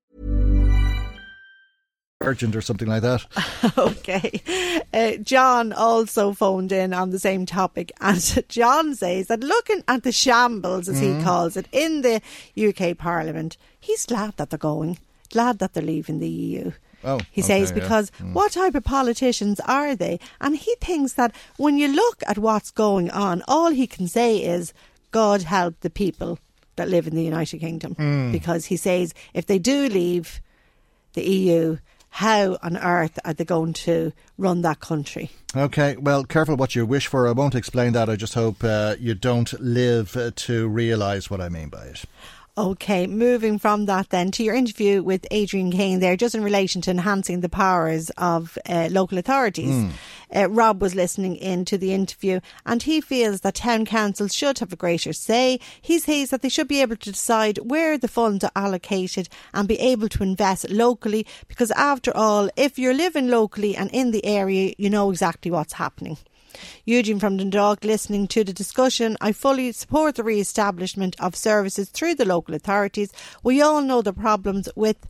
Urgent or something like that. okay. Uh, John also phoned in on the same topic, and John says that looking at the shambles, as Mm. he calls it, in the UK Parliament, he's glad that they're going, glad that they're leaving the EU. Oh, He okay, says yeah. because Mm. what type of politicians are they? And he thinks that when you look at what's going on, all he can say is, God help the people that live in the United Kingdom. Mm. Because he says if they do leave the EU, how on earth are they going to run that country? Okay, well, careful what you wish for. I won't explain that. I just hope uh, you don't live uh, to realise what I mean by it. Okay, moving from that then to your interview with Adrian Kane there, just in relation to enhancing the powers of uh, local authorities. Mm. Uh, Rob was listening in to the interview and he feels that town councils should have a greater say. He says that they should be able to decide where the funds are allocated and be able to invest locally because after all, if you're living locally and in the area, you know exactly what's happening. Eugene from Dundalk listening to the discussion. I fully support the re establishment of services through the local authorities. We all know the problems with.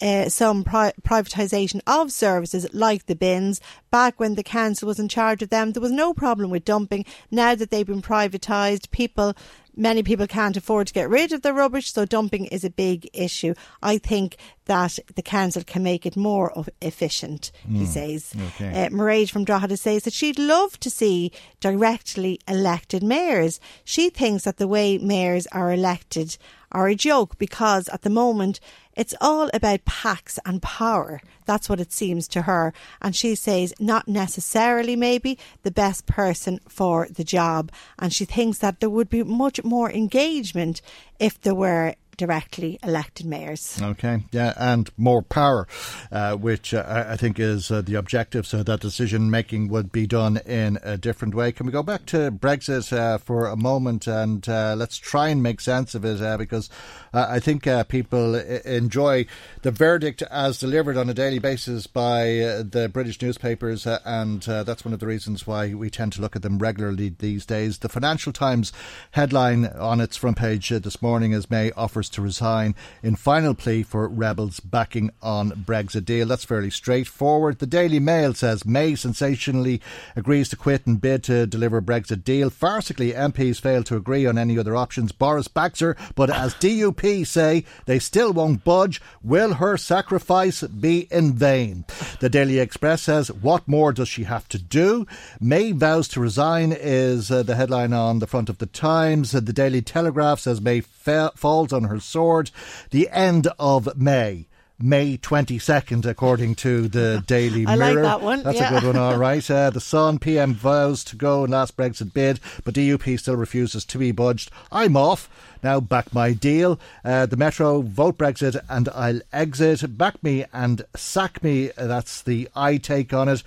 Uh, some pri- privatisation of services like the bins. Back when the council was in charge of them, there was no problem with dumping. Now that they've been privatised, people, many people can't afford to get rid of the rubbish, so dumping is a big issue. I think that the council can make it more efficient, he Mm, says. okay. Uh, Mairead from Drogheda says that she'd love to see directly elected mayors. She thinks that the way mayors are elected are a joke because at the moment it's all about packs and power. That's what it seems to her. And she says not necessarily maybe the best person for the job. And she thinks that there would be much more engagement if there were directly elected mayors. Okay, yeah, and more power, uh, which uh, I think is uh, the objective, so that decision making would be done in a different way. Can we go back to Brexit uh, for a moment and uh, let's try and make sense of it uh, because I think people enjoy the verdict as delivered on a daily basis by the British newspapers, and that's one of the reasons why we tend to look at them regularly these days. The Financial Times headline on its front page this morning is May offers to resign in final plea for rebels backing on Brexit deal. That's fairly straightforward. The Daily Mail says May sensationally agrees to quit and bid to deliver Brexit deal. Farcically, MPs fail to agree on any other options. Boris backs her, but as DUP say, they still won't budge. Will her sacrifice be in vain? The Daily Express says, What more does she have to do? May vows to resign is uh, the headline on the front of the Times. The Daily Telegraph says May fa- falls on her sword. The end of May. May 22nd, according to the Daily I like Mirror. that one, That's yeah. a good one, all right. Uh, the Sun PM vows to go in last Brexit bid, but DUP still refuses to be budged. I'm off. Now back my deal. Uh, the Metro vote Brexit and I'll exit. Back me and sack me. Uh, That's the I take on it.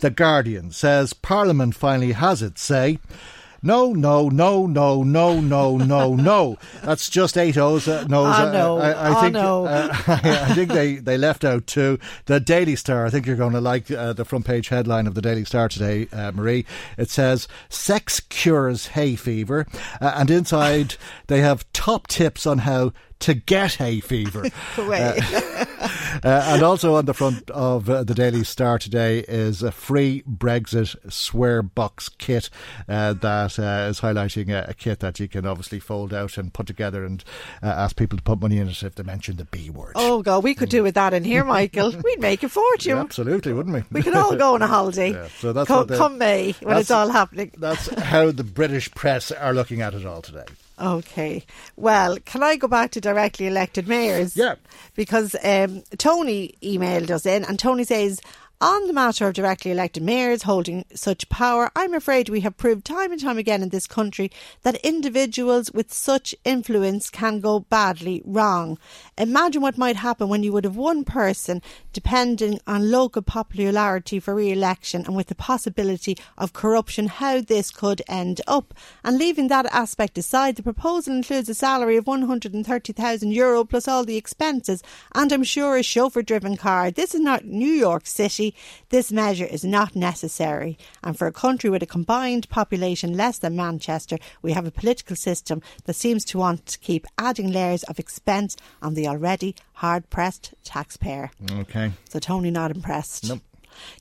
The Guardian says Parliament finally has its say. No, no, no, no, no, no, no, no. That's just eight O's. Uh, no's. Ah, no. I, I Ah, think. no. Uh, I think they, they left out two. The Daily Star. I think you're going to like uh, the front page headline of the Daily Star today, uh, Marie. It says "Sex cures hay fever," uh, and inside they have top tips on how to get hay fever. Way. Uh, and also on the front of uh, the Daily Star today is a free Brexit swear box kit uh, that uh, is highlighting a, a kit that you can obviously fold out and put together and uh, ask people to put money in it if they mention the B word. Oh God, we could do with that in here, Michael. We'd make a fortune. Yeah, absolutely, wouldn't we? We could all go on a holiday. Yeah, so that's come, come May when it's all happening. That's how the British press are looking at it all today. Okay. Well, can I go back to directly elected mayors? Yeah. Because um, Tony emailed us in, and Tony says, on the matter of directly elected mayors holding such power, I'm afraid we have proved time and time again in this country that individuals with such influence can go badly wrong. Imagine what might happen when you would have one person depending on local popularity for re election and with the possibility of corruption, how this could end up. And leaving that aspect aside, the proposal includes a salary of €130,000 Euro plus all the expenses, and I'm sure a chauffeur driven car. This is not New York City. This measure is not necessary. And for a country with a combined population less than Manchester, we have a political system that seems to want to keep adding layers of expense on the already hard pressed taxpayer. Okay. So, Tony, not impressed. Nope.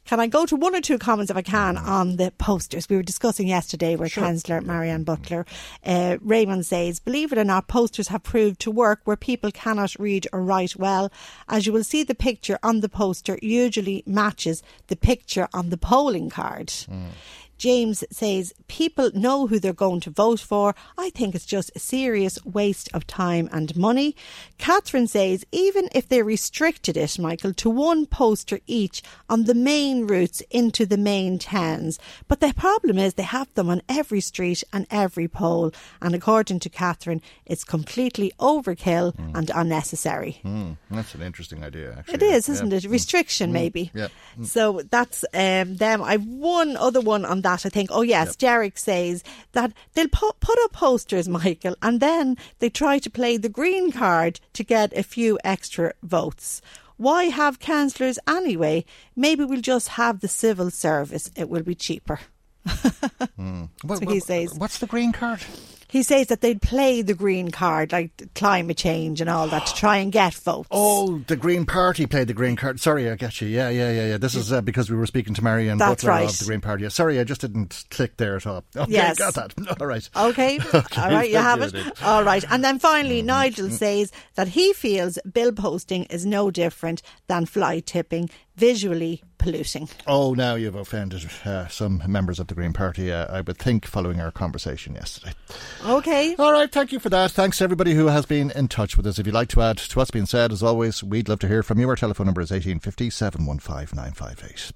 Can I go to one or two comments if I can on the posters we were discussing yesterday with sure. Councillor Marianne Butler? Uh, Raymond says, believe it or not, posters have proved to work where people cannot read or write well. As you will see, the picture on the poster usually matches the picture on the polling card. Mm. James says people know who they're going to vote for. I think it's just a serious waste of time and money. Catherine says even if they restricted it, Michael, to one poster each on the main routes into the main towns, but the problem is they have them on every street and every pole. And according to Catherine, it's completely overkill mm. and unnecessary. Mm. That's an interesting idea, actually. It is, isn't yeah. it? Restriction, mm. maybe. Yeah. So that's um, them. I've one other one on that that, I think, oh yes, yep. Derek says that they'll put, put up posters, Michael, and then they try to play the green card to get a few extra votes. Why have councillors anyway? Maybe we'll just have the civil service. It will be cheaper. mm. what, he says. What's the green card? He says that they'd play the Green card, like climate change and all that, to try and get votes. Oh, the Green Party played the Green card. Sorry, I get you. Yeah, yeah, yeah, yeah. This is uh, because we were speaking to Marianne That's Butler right. of the Green Party. Yeah, sorry, I just didn't click there at all. Okay, yes. got that. All right. Okay. okay. All right, you have it. All right. And then finally, mm-hmm. Nigel says that he feels bill posting is no different than fly tipping visually polluting. Oh, now you've offended uh, some members of the Green Party, uh, I would think, following our conversation yesterday. Okay. All right, thank you for that. Thanks to everybody who has been in touch with us. If you'd like to add to what's been said, as always, we'd love to hear from you. Our telephone number is 1850 715 958.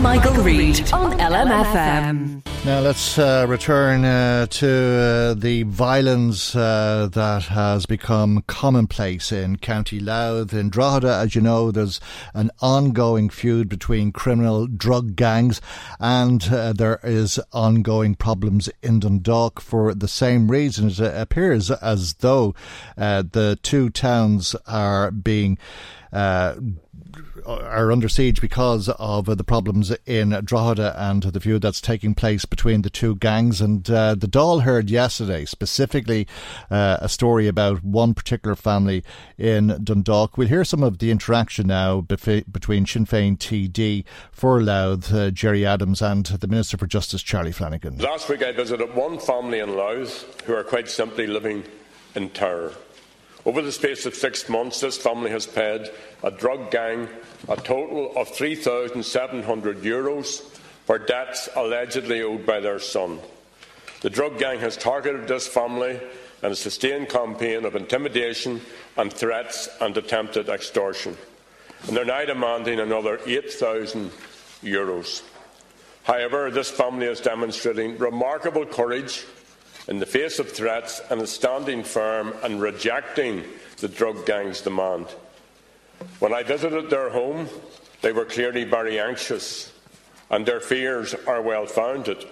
Michael, Reade on LMFM. Now let's uh, return uh, to uh, the violence uh, that has become commonplace in County Louth. In Drogheda, as you know, there's an ongoing feud between criminal drug gangs, and uh, there is ongoing problems in Dundalk for the same reason. It appears as though uh, the two towns are being are under siege because of uh, the problems in Drogheda and the feud that's taking place between the two gangs. And uh, the Dáil heard yesterday specifically uh, a story about one particular family in Dundalk. We'll hear some of the interaction now between Sinn Féin TD for Louth, uh, Gerry Adams, and the Minister for Justice, Charlie Flanagan. Last week I visited one family in Louth who are quite simply living in terror. Over the space of six months, this family has paid a drug gang a total of €3,700 for debts allegedly owed by their son. The drug gang has targeted this family in a sustained campaign of intimidation and threats and attempted extortion. And they're now demanding another €8,000. However, this family is demonstrating remarkable courage in the face of threats and is standing firm and rejecting the drug gang's demand. When I visited their home, they were clearly very anxious, and their fears are well founded.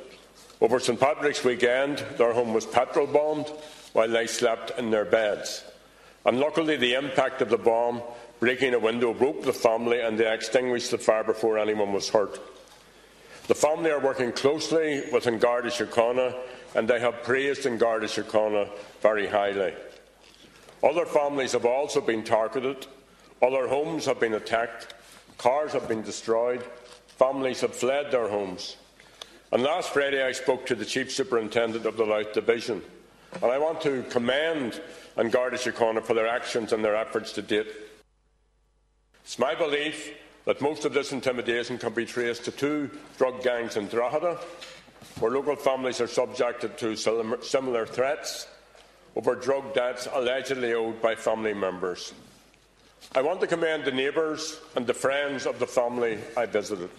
Over St Patrick's weekend, their home was petrol bombed while they slept in their beds. And luckily, the impact of the bomb breaking a window broke the family and they extinguished the fire before anyone was hurt. The family are working closely with Garda Síochána and they have praised An Garda Síochána very highly. Other families have also been targeted other homes have been attacked, cars have been destroyed, families have fled their homes. And last Friday, I spoke to the Chief Superintendent of the Louth Division, and I want to commend An Garda Síochána for their actions and their efforts to date. It's my belief that most of this intimidation can be traced to two drug gangs in Drogheda, where local families are subjected to similar threats over drug debts allegedly owed by family members. I want to commend the neighbours and the friends of the family I visited.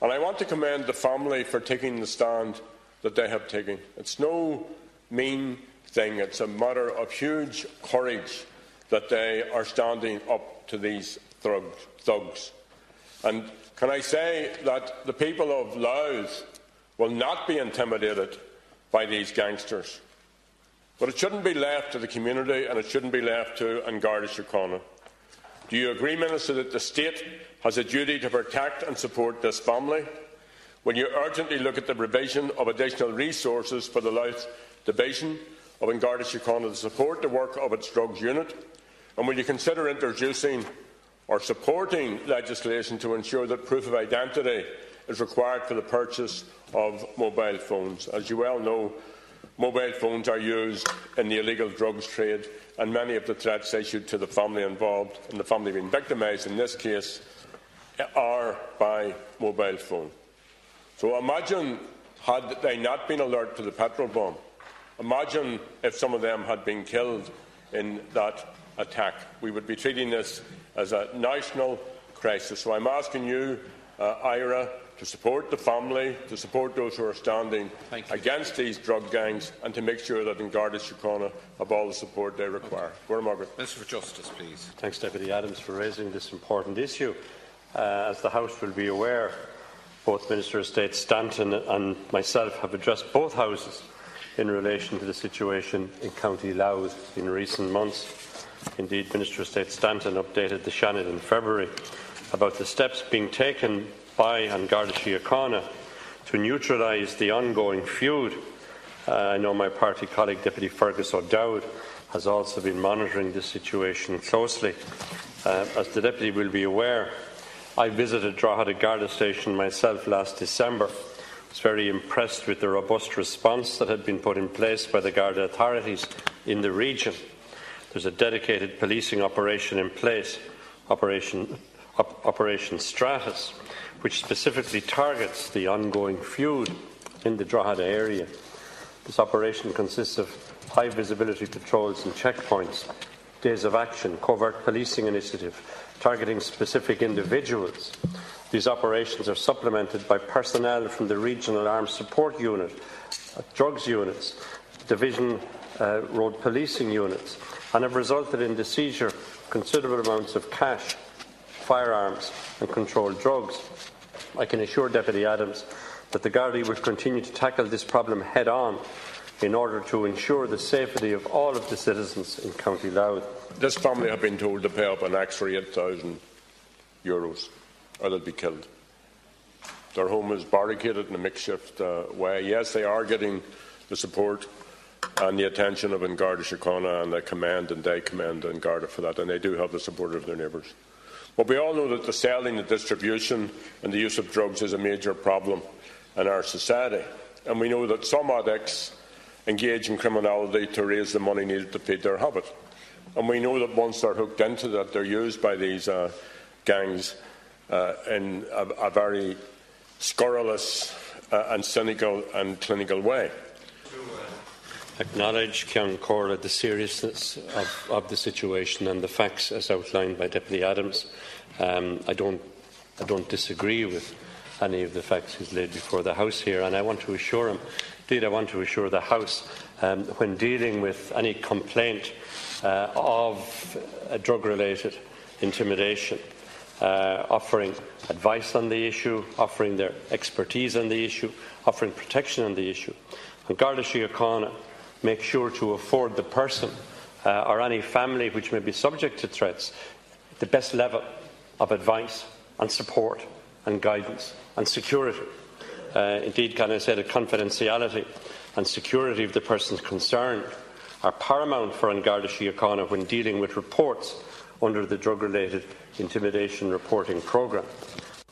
And I want to commend the family for taking the stand that they have taken. It's no mean thing, it's a matter of huge courage that they are standing up to these thugs. And can I say that the people of Louth will not be intimidated by these gangsters. But it shouldn't be left to the community and it shouldn't be left to An Garda Síochána. Do you agree, Minister, that the state has a duty to protect and support this family? Will you urgently look at the provision of additional resources for the Louth Division of Garda Síochána to support the work of its drugs unit? And will you consider introducing or supporting legislation to ensure that proof of identity is required for the purchase of mobile phones? As you well know, mobile phones are used in the illegal drugs trade, and many of the threats issued to the family involved and the family being victimised in this case are by mobile phone. So imagine had they not been alert to the petrol bomb, imagine if some of them had been killed in that attack. We would be treating this as a national crisis. So I'm asking you, uh, Ira, to support the family, to support those who are standing against these drug gangs, and to make sure that in Garda Síochána have all the support they require. Okay. Margaret. Minister for Justice, please. Thanks, Deputy Adams, for raising this important issue. Uh, as the House will be aware, both Minister of State Stanton and myself have addressed both Houses in relation to the situation in County Louth in recent months. Indeed, Minister of State Stanton updated the Seanad in February about the steps being taken by An Garda Síochána to neutralise the ongoing feud. Uh, I know my party colleague, Deputy Fergus O'Dowd, has also been monitoring this situation closely. Uh, as the Deputy will be aware, I visited Drogheda Garda Station myself last December. I was very impressed with the robust response that had been put in place by the Garda authorities in the region. There's a dedicated policing operation in place, Operation, Op- operation Stratus, which specifically targets the ongoing feud in the Drogheda area. This operation consists of high visibility patrols and checkpoints, days of action, covert policing initiative, targeting specific individuals. These operations are supplemented by personnel from the Regional Armed Support Unit, uh, drugs units, division uh, road policing units, and have resulted in the seizure of considerable amounts of cash, firearms, and controlled drugs. I can assure Deputy Adams that the Gardaí will continue to tackle this problem head on in order to ensure the safety of all of the citizens in County Louth. This family have been told to pay up an extra 8,000 euros or they'll be killed. Their home is barricaded in a makeshift uh, way. Yes, they are getting the support and the attention of An Garda Síochána and the command, and they commend An Garda for that, and they do have the support of their neighbours. But we all know that the selling, the distribution, and the use of drugs is a major problem in our society. And we know that some addicts engage in criminality to raise the money needed to feed their habit. And we know that once they're hooked into that, they're used by these uh, gangs uh, in a, a, very scurrilous uh, and cynical and clinical way. Acknowledge, Ceann Comhairle, the seriousness of, of, the situation and the facts as outlined by Deputy Adams. Um, I, don't, I don't disagree with any of the facts he's laid before the House here, and I want to assure him, indeed, I want to assure the House, um, when dealing with any complaint uh, of drug related intimidation, uh, offering advice on the issue, offering their expertise on the issue, offering protection on the issue. An Garda Síochána make sure to afford the person uh, or any family which may be subject to threats the best level of advice and support and guidance and security. Uh, indeed, can I say that confidentiality and security of the persons concerned are paramount for An Garda Síochána when dealing with reports under the drug related intimidation reporting programme.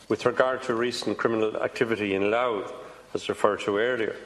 With regard to recent criminal activity in Louth, as referred to earlier,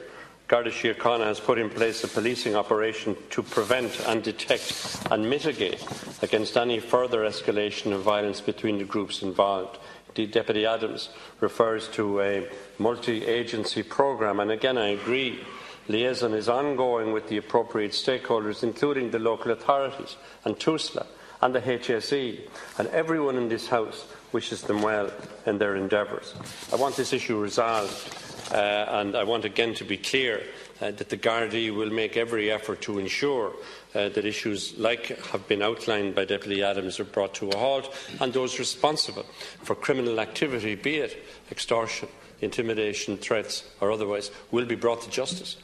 Garda Síochána has put in place a policing operation to prevent and detect and mitigate against any further escalation of violence between the groups involved. Deputy Adams refers to a multi agency programme, and again I agree liaison is ongoing with the appropriate stakeholders, including the local authorities and TUSLA and the HSE, and everyone in this House wishes them well in their endeavours. I want this issue resolved, and I want again to be clear uh, that the Gardaí will make every effort to ensure uh, that issues like have been outlined by Deputy Adams are brought to a halt, and those responsible for criminal activity, be it extortion, intimidation, threats, or otherwise, will be brought to justice.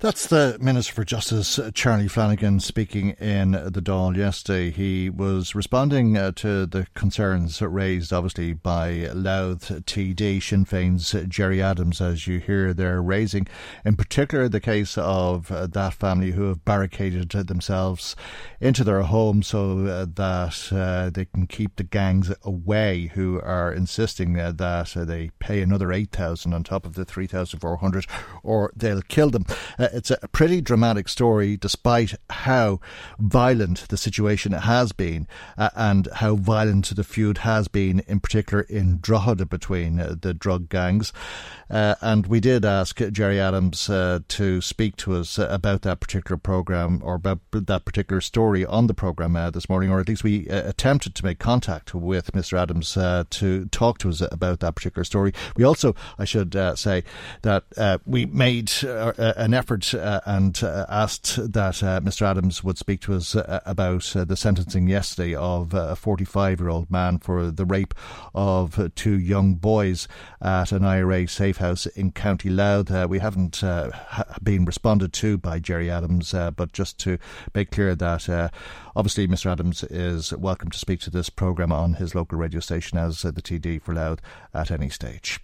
That's the Minister for Justice, uh, Charlie Flanagan, speaking in the Dáil yesterday. He was responding uh, to the concerns raised, obviously, by Louth TD, Sinn Féin's Gerry Adams, as you hear they're raising. In particular, the case of uh, that family who have barricaded themselves into their home so uh, that uh, they can keep the gangs away, who are insisting uh, that they pay another 8000 on top of the 3400 or they'll kill them it's a pretty dramatic story, despite how violent the situation has been uh, and how violent the feud has been, in particular in Drogheda between uh, the drug gangs. Uh, and we did ask Gerry Adams uh, to speak to us about that particular programme or about that particular story on the programme uh, this morning, or at least we attempted to make contact with Mr. Adams to talk to us about that particular story. We also, I should say, that we made an effort uh, and uh, asked that uh, Mr. Adams would speak to us uh, about uh, the sentencing yesterday of uh, a 45 year old man for the rape of two young boys at an IRA safe house in County Louth. we haven't ha- been responded to by Gerry Adams, but just to make clear that obviously Mr. Adams is welcome to speak to this programme on his local radio station as the TD for Louth at any stage.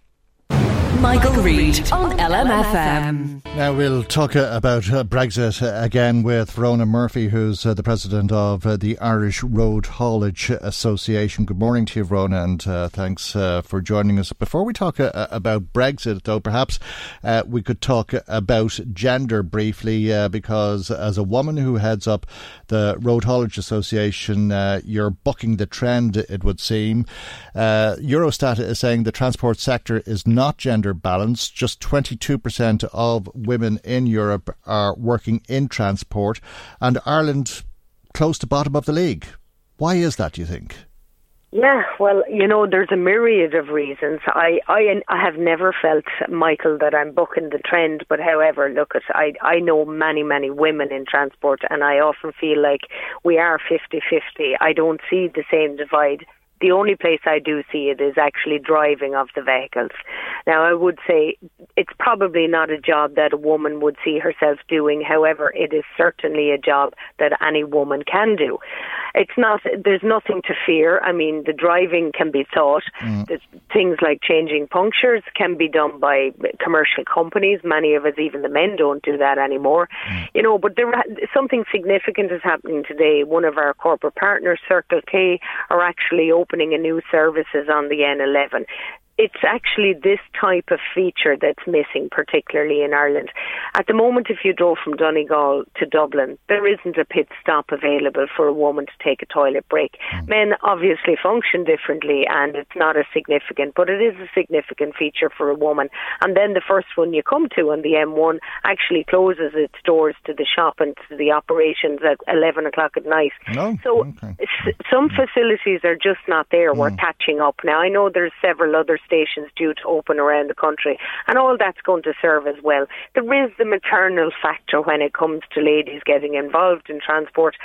Michael, Reade on LMFM. Now we'll talk uh, about uh, Brexit uh, again with Verona Murphy, who's uh, the president of uh, the Irish Road Haulage Association. Good morning to you, Verona, and uh, thanks for joining us. Before we talk about Brexit, though, perhaps we could talk about gender briefly, because as a woman who heads up the Road Haulage Association, you're bucking the trend, it would seem. Eurostat is saying the transport sector is not gender balanced. Just 22% of women in Europe are working in transport, and Ireland close to bottom of the league. Why is that, do you think? Yeah, well, you know, there's a myriad of reasons. I, I, I have never felt, Michael, that I'm bucking the trend. But however, look at, I, I know many, many women in transport, and I often feel like we are 50-50. I don't see the same divide the only place I do see it is actually driving of the vehicles. Now, I would say it's probably not a job that a woman would see herself doing. However, it is certainly a job that any woman can do. It's not, there's nothing to fear. I mean, the driving can be taught. Mm. Things like changing punctures can be done by commercial companies. Many of us, even the men, don't do that anymore. Mm. You know, but there, something significant is happening today. One of our corporate partners, Circle K, are actually open opening a new services on the N11 it's actually this type of feature that's missing, particularly in Ireland. At the moment, if you drove from Donegal to Dublin, there isn't a pit stop available for a woman to take a toilet break. Mm. Men obviously function differently, and it's not as significant, but it is a significant feature for a woman. And then the first one you come to on the M1 actually closes its doors to the shop and to the operations at 11 o'clock at night. No? So okay. some facilities are just not there. Mm. We're catching up. Now, I know there's several other stations due to open around the country, and all that's going to serve as well. There is the maternal factor when it comes to ladies getting involved in transport.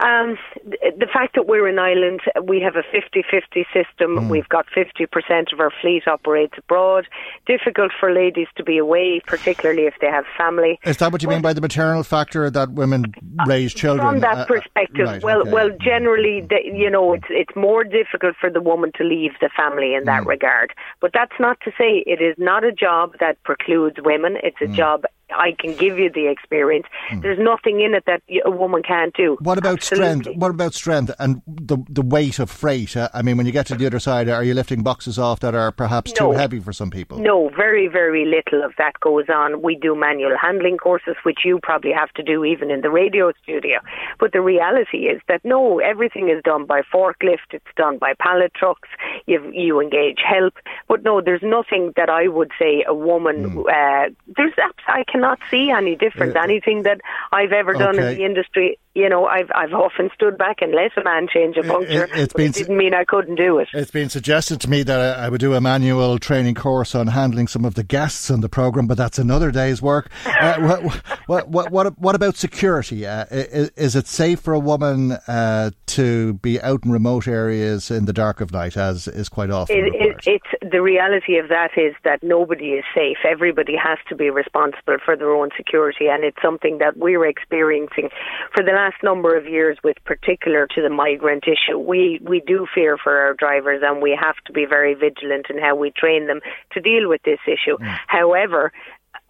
Um, the fact that we're in Ireland, we have a 50-50 system. Mm. We've got 50% of our fleet operates abroad. Difficult for ladies to be away, particularly if they have family. Is that what you well, mean by the maternal factor that women raise children? From that uh, uh perspective, right, well, okay. well, generally, the, you know, it's it's more difficult for the woman to leave the family in that mm. regard. But that's not to say it is not a job that precludes women. It's a mm. job I can give you the experience. Mm. There's nothing in it that a woman can't do. What about Absolutely. strength? What about strength and the the weight of freight? Uh, I mean, when you get to the other side, are you lifting boxes off that are perhaps no. too heavy for some people? No, very very little of that goes on. We do manual handling courses, which you probably have to do even in the radio studio. But the reality is that no, everything is done by forklift. It's done by pallet trucks. You you engage help, but no, there's nothing that I would say a woman. Mm. Uh, there's I can not see any different. Anything that I've ever done okay. in the industry you know, I've I've often stood back and let a man change a puncture. It, been, it didn't mean I couldn't do it. It's been suggested to me that I, would do a manual training course on handling some of the guests on the program, but that's another day's work. Uh, what, what, what, what, about security? Uh, is, is, it safe for a woman uh, to be out in remote areas in the dark of night, as is quite often it, it, it's the reality of that is that nobody is safe. Everybody has to be responsible for their own security, and it's something that we're experiencing for the last number of years, with particular to the migrant issue. We we do fear for our drivers, and we have to be very vigilant in how we train them to deal with this issue. Mm. However,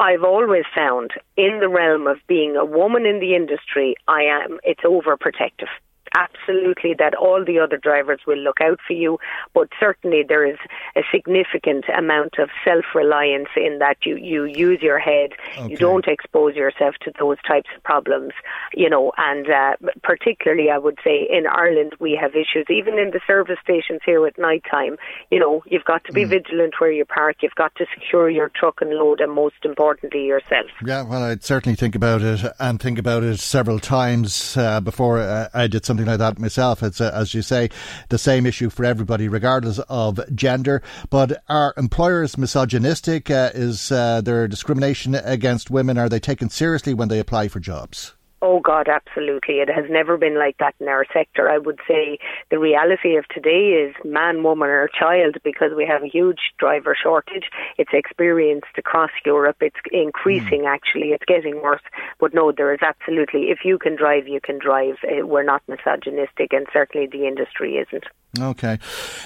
I've always found in the realm of being a woman in the industry, I am it's overprotective absolutely that all the other drivers will look out for you, but certainly there is a significant amount of self reliance in that you, you use your head, okay. you don't expose yourself to those types of problems, you know, and uh, particularly I would say in Ireland we have issues, even in the service stations here at night time, you know, you've got to be mm. vigilant where you park, you've got to secure your truck and load, and most importantly, yourself. Yeah, well, I'd certainly think about it and think about it several times uh, before uh, I did something something like that myself. It's, uh, as you say, the same issue for everybody, regardless of gender. But are employers misogynistic? Uh, is uh, there discrimination against women? Are they taken seriously when they apply for jobs? Oh God, absolutely. It has never been like that in our sector. I would say the reality of today is man, woman, or child because we have a huge driver shortage. It's experienced across Europe. It's increasing mm. actually. It's getting worse. But no, there is absolutely, if you can drive, you can drive. Uh, we're not misogynistic and certainly the industry isn't. Okay.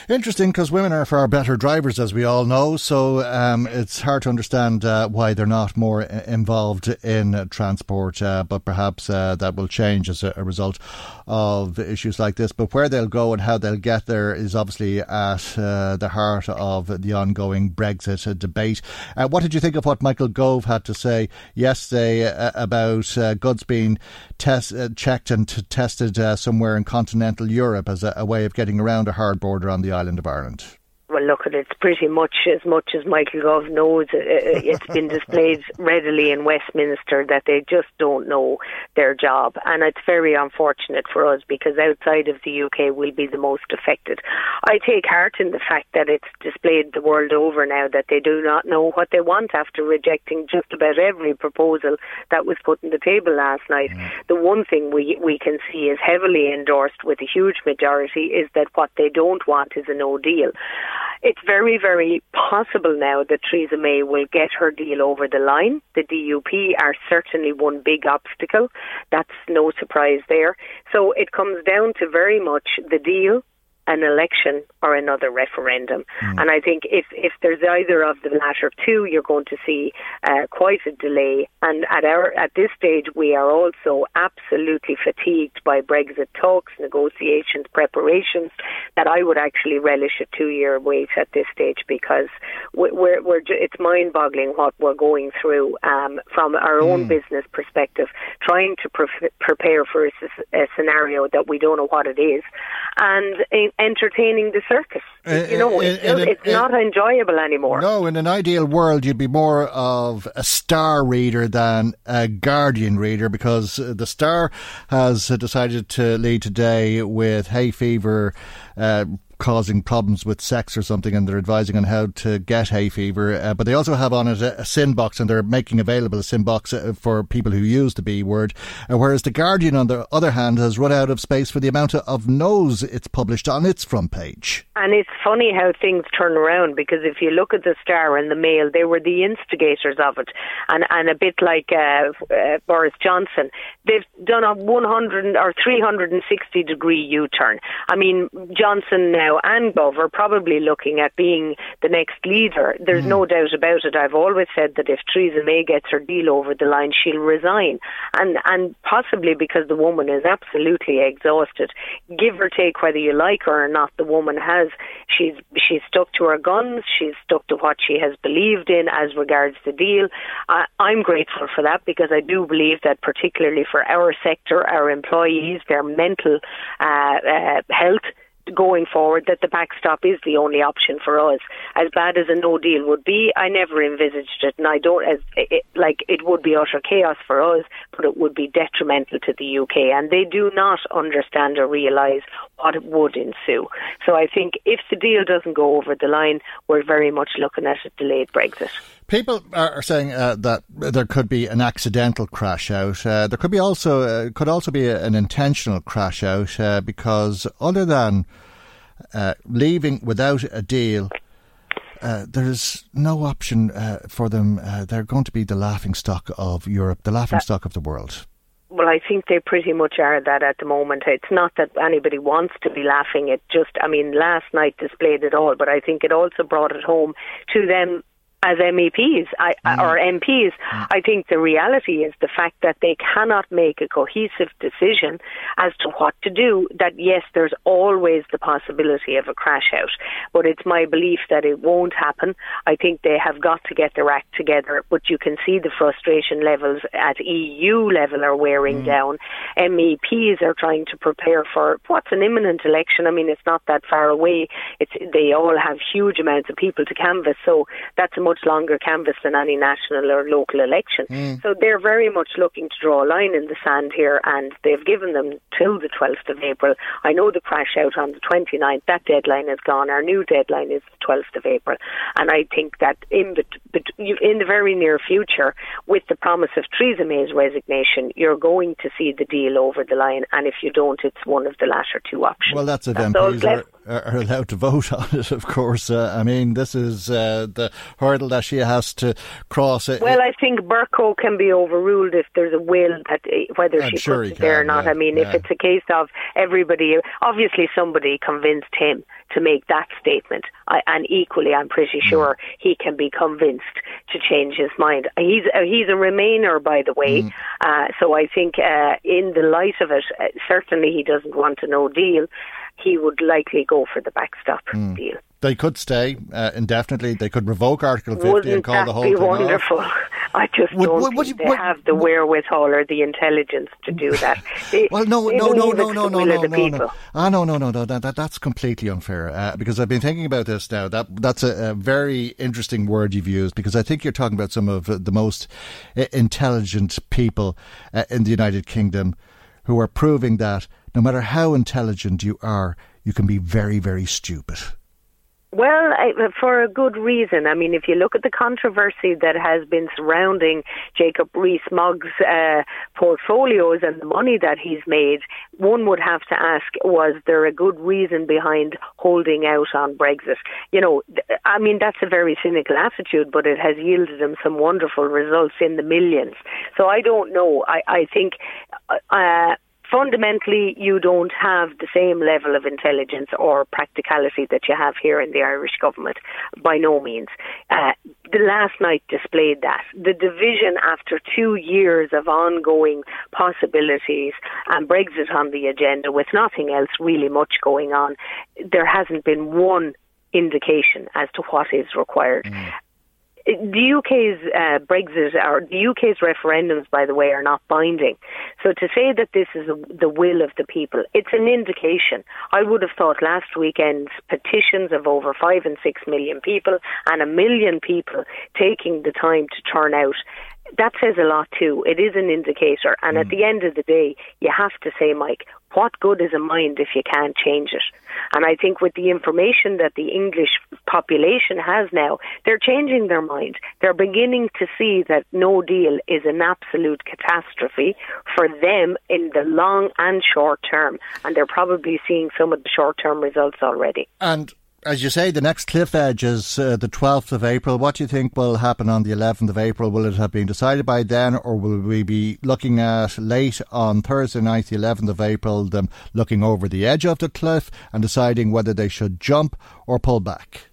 Interesting because women are far better drivers, as we all know. So um, it's hard to understand uh, why they're not more uh, involved in uh, transport. Uh, but perhaps uh, that will change as a, a, result of issues like this. But where they'll go and how they'll get there is obviously at uh, the heart of the ongoing Brexit debate. Uh, what did you think of what Michael Gove had to say yesterday uh, about uh, goods being test, checked and t- tested somewhere in continental Europe as a, a way of getting around a hard border on the island of Ireland? Well, look, at it, it's pretty much as much as Michael Gove knows. Uh, uh, it's been displayed readily in Westminster that they just don't know their job, and it's very unfortunate for us because outside of the UK we'll be the most affected. I take heart in the fact that it's displayed the world over now that they do not know what they want after rejecting just about every proposal that was put on the table last night. Mm. The one thing we we can see is heavily endorsed with a huge majority is that what they don't want is a no deal. It's very, very possible now that Theresa May will get her deal over the line. The DUP are certainly one big obstacle. That's no surprise there. So it comes down to very much the deal an election or another referendum. Mm. And I think if, if there's either of the latter two, you're going to see uh, quite a delay. And at our at this stage, we are also absolutely fatigued by Brexit talks, negotiations, preparations. That I would actually relish a two-year wait at this stage because we're, we're it's mind-boggling what we're going through um, from our own mm. business perspective, trying to pre- prepare for a, a, scenario that we don't know what it is, and entertaining the circus. Uh, you know, uh, uh, in, it's, in, in, it's not enjoyable anymore. No, in an ideal world, you'd be more of a star reader than a Guardian reader because uh, the Star has decided to lead today with hay fever. Uh, causing problems with sex or something, and they're advising on how to get hay fever. Uh, but they also have on it a, a, sin box, and they're making available a sin box uh, for people who use the B word. Uh, whereas the Guardian, on the other hand, has run out of space for the amount of no's it's published on its front page. And it's funny how things turn around because if you look at the Star and the Mail, they were the instigators of it, and and a bit like uh, uh, Boris Johnson, they've done a 100 or 360 degree U-turn. I mean, Johnson now and Gove are probably looking at being the next leader. There's mm. no doubt about it. I've always said that if Theresa May gets her deal over the line, she'll resign, and and possibly because the woman is absolutely exhausted. Give or take whether you like her or not, the woman has she's she's stuck to her guns. She's stuck to what she has believed in as regards the deal. I, I'm grateful for that because I do believe that particularly for our sector, our employees, their mental uh, uh, health going forward that the backstop is the only option for us. As bad as a no deal would be, I never envisaged it, and I don't as it, like it would be utter chaos for us, but it would be detrimental to the UK, and they do not understand or realise what would ensue. So I think if the deal doesn't go over the line, we're very much looking at a delayed Brexit. People are saying uh, that there could be an accidental crash out. Uh, there could be also uh, could also be an intentional crash out uh, because other than uh, leaving without a deal, uh, there is no option for them. they're going to be the laughing stock of Europe, the laughing stock of the world. Well, I think they pretty much are that at the moment. It's not that anybody wants to be laughing. It just, I mean, last night displayed it all, but I think it also brought it home to them as MEPs I, mm. or MPs. Mm. I think the reality is the fact that they cannot make a cohesive decision as to what to do. That yes, there's always the possibility of a crash out, but it's my belief that it won't happen. I think they have got to get their act together, but you can see the frustration levels at EU level are wearing mm. down. MEPs are trying to prepare for what's an imminent election. I mean, it's not that far away. It's they all have huge amounts of people to canvass, so that's a much longer canvas than any national or local election. Mm. So they're very much looking to draw a line in the sand here, and they've given them till the 12th of April. I know the crash out on the 29th, that deadline is gone. Our new deadline is the 12th of April. And I think that in the, in the very near future, with the promise of Theresa May's resignation, you're going to see the deal over the line. And if you don't, it's one of the latter two options. Well, that's if that's MPs are, are, allowed to vote on it, of course. Uh, I mean, this is uh, the hurdle hurdle that she has to cross. It. Well, I think Bercow can be overruled if there's a will that eh, whether I'm she sure puts it can, there or not. Yeah, I mean, yeah. if it's a case of everybody, obviously somebody convinced him to make that statement, I, and equally, I'm pretty mm. sure mm. he can be convinced to change his mind. He's uh, he's a Remainer, by the way, mm. uh, so I think uh, in the light of it, uh, certainly he doesn't want a no deal. He would likely go for the backstop mm. deal they could stay uh, indefinitely. They could revoke Article 50 Wouldn't and call the whole be thing wonderful? Off. I just would, don't would, think would, they have the wherewithal or the intelligence to do that. They, well, no, no, no, no, no, no, no, no, no. Ah, no, no, no, no. That, that that's completely unfair. Uh, because I've been thinking about this now. That that's a, a, very interesting word you've used because I think you're talking about some of the most uh, intelligent people uh, in the United Kingdom who are proving that no matter how intelligent you are, you can be very, very stupid. Well, I, for a good reason. I mean, if you look at the controversy that has been surrounding Jacob Rees-Mogg's uh, portfolios and the money that he's made, one would have to ask, was there a good reason behind holding out on Brexit? You know, I mean, that's a very cynical attitude, but it has yielded him some wonderful results in the millions. So I don't know. I, I think uh, fundamentally you don't have the same level of intelligence or practicality that you have here in the Irish government. By no means. Uh, the last night displayed that. The division after two years of ongoing possibilities and Brexit on the agenda with nothing else really much going on, there hasn't been one indication as to what is required. Mm the UK's uh, Brexit or the UK's referendums, by the way, are not binding. So to say that this is the will of the people, it's an indication. I would have thought last weekend's petitions of over five and six million people and a million people taking the time to turn out that says a lot too. It is an indicator. And mm. at the end of the day, you have to say, Mike, what good is a mind if you can't change it? And I think with the information that the English population has now, they're changing their mind. They're beginning to see that no deal is an absolute catastrophe for them in the long and short term. And they're probably seeing some of the short term results already. And as you say, the next cliff edge is uh, the 12th of April. What do you think will happen on the 11th of April? Will it have been decided by then, or will we be looking at late on Thursday night, the 11th of April, them looking over the edge of the cliff and deciding whether they should jump or pull back?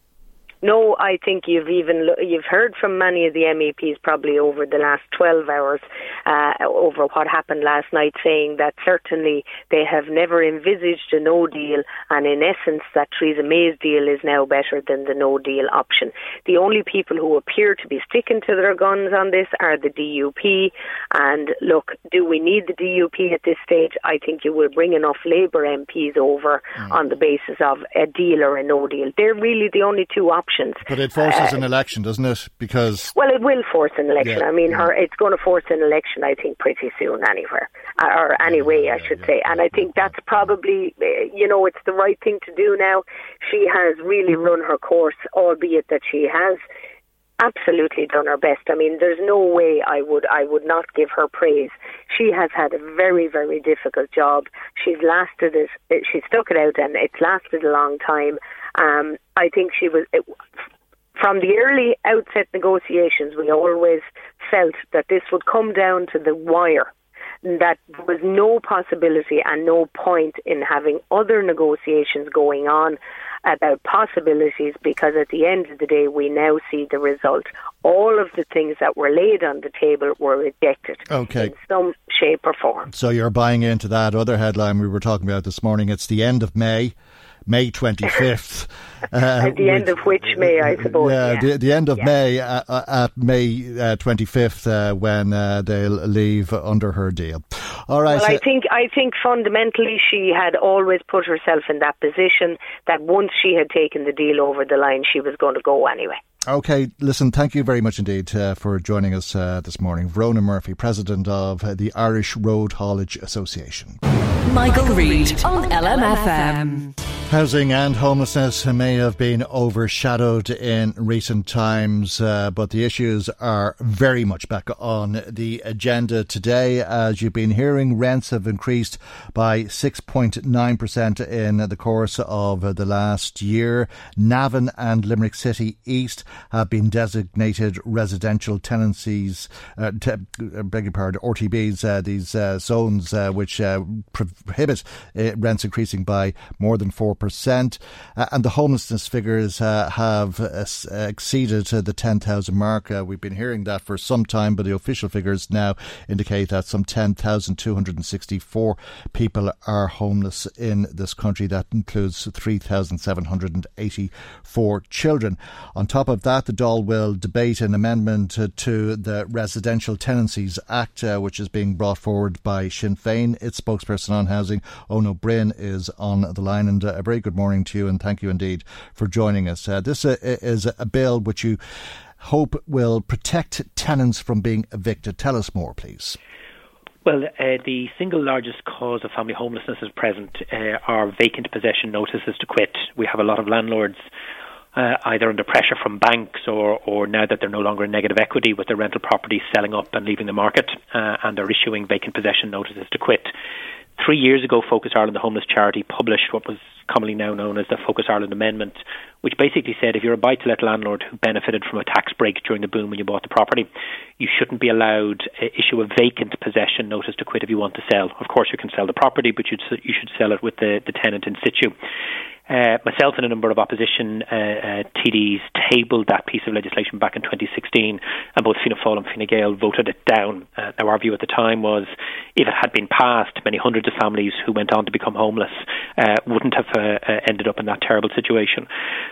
No, I think you've even you've heard from many of the MEPs probably over the last 12 hours uh, over what happened last night, saying that certainly they have never envisaged a no deal, and in essence, that Theresa May's deal is now better than the no deal option. The only people who appear to be sticking to their guns on this are the DUP. And look, do we need the DUP at this stage? I think you will bring enough Labour MPs over mm. on the basis of a deal or a no deal. They're really the only two options. But it forces uh, an election, doesn't it? Because well, it will force an election. Yeah, I mean, yeah. her it's going to force an election. I think pretty soon, anywhere uh, or anyway, I should say. And I think that's probably uh, you know it's the right thing to do now. She has really run her course, albeit that she has absolutely done her best. I mean, there's no way I would I would not give her praise. She has had a very very difficult job. She's lasted it. She stuck it out, and it's lasted a long time. Um, I think she was. It, from the early outset negotiations, we always felt that this would come down to the wire that there was no possibility and no point in having other negotiations going on about possibilities because at the end of the day, we now see the result. All of the things that were laid on the table were rejected okay. in some shape or form. So you're buying into that other headline we were talking about this morning. It's the end of May. May 25th. Uh, at the end of which May, I suppose. Yeah, yeah. The, the, end of yeah. May, uh, uh at May uh, 25th, uh, when uh, they'll leave under her deal. All right. Well, I think I think fundamentally she had always put herself in that position that once she had taken the deal over the line, she was going to go anyway. Okay, listen, thank you very much indeed uh, for joining us uh, this morning. Verona Murphy, President of uh, the Irish Road Haulage Association. Michael, Reade on LMFM. Housing and homelessness may have been overshadowed in recent times, uh, but the issues are very much back on the agenda today. As you've been hearing, rents have increased by 6.9% in the course of the last year. Navan and Limerick City East have been designated residential tenancies, uh, te- uh, beg your pardon, RTBs, uh, these uh, zones uh, which prohibit rents increasing by more than 4%. Uh, and the homelessness figures uh, have uh, exceeded the 10,000 mark. we've been hearing that for some time, but the official figures now indicate that some 10,264 people are homeless in this country. That includes 3,784 children. On top of that, the Dáil will debate an amendment to the Residential Tenancies Act, uh, which is being brought forward by Sinn Féin. Its spokesperson on housing, Eoin Ó Broin, is on the line. And uh, very good morning to you, and thank you indeed for joining us. Uh, this uh, is a bill which you hope will protect tenants from being evicted. Tell us more, please. Well, uh, the single largest cause of family homelessness at present uh, are vacant possession notices to quit. We have a lot of landlords uh, either under pressure from banks or, or now that they're no longer in negative equity with their rental properties selling up and leaving the market uh, and are issuing vacant possession notices to quit. Three years ago, Focus Ireland, the homeless charity, published what was commonly now known as the Focus Ireland Amendment, which basically said if you're a buy to let landlord who benefited from a tax break during the boom when you bought the property, you shouldn't be allowed to issue a vacant possession notice to quit if you want to sell. Of course, you can sell the property, but you should sell it with the, the tenant in situ. Uh, myself and a number of opposition uh, uh, TDs tabled that piece of legislation back in 2016, and both Fianna Fáil and Fine Gael voted it down. Uh, now, our view at the time was if it had been passed, many hundreds of families who went on to become homeless uh, wouldn't have uh, ended up in that terrible situation.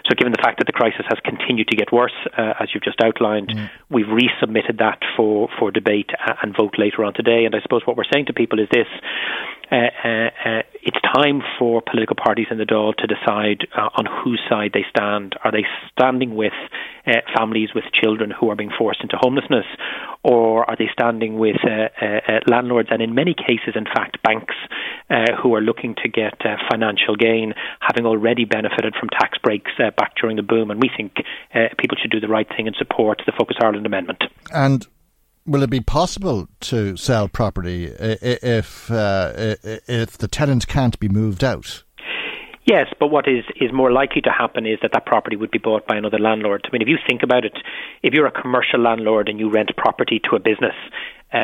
So, given the fact that the crisis has continued to get worse, as you've just outlined, mm. we've resubmitted that for, for debate and vote later on today. And I suppose what we're saying to people is this Uh, uh, uh, it's time for political parties in the Dáil to decide uh, on whose side they stand. Are they standing with uh, families with children who are being forced into homelessness, or are they standing with landlords and, in many cases, in fact, banks who are looking to get financial gain, having already benefited from tax breaks back during the boom? And we think people should do the right thing and support the Focus Ireland amendment. And will it be possible to sell property if uh, if the tenant can't be moved out? Yes, but what is, is more likely to happen is that that property would be bought by another landlord. I mean, if you think about it, if you're a commercial landlord and you rent property to a business, uh,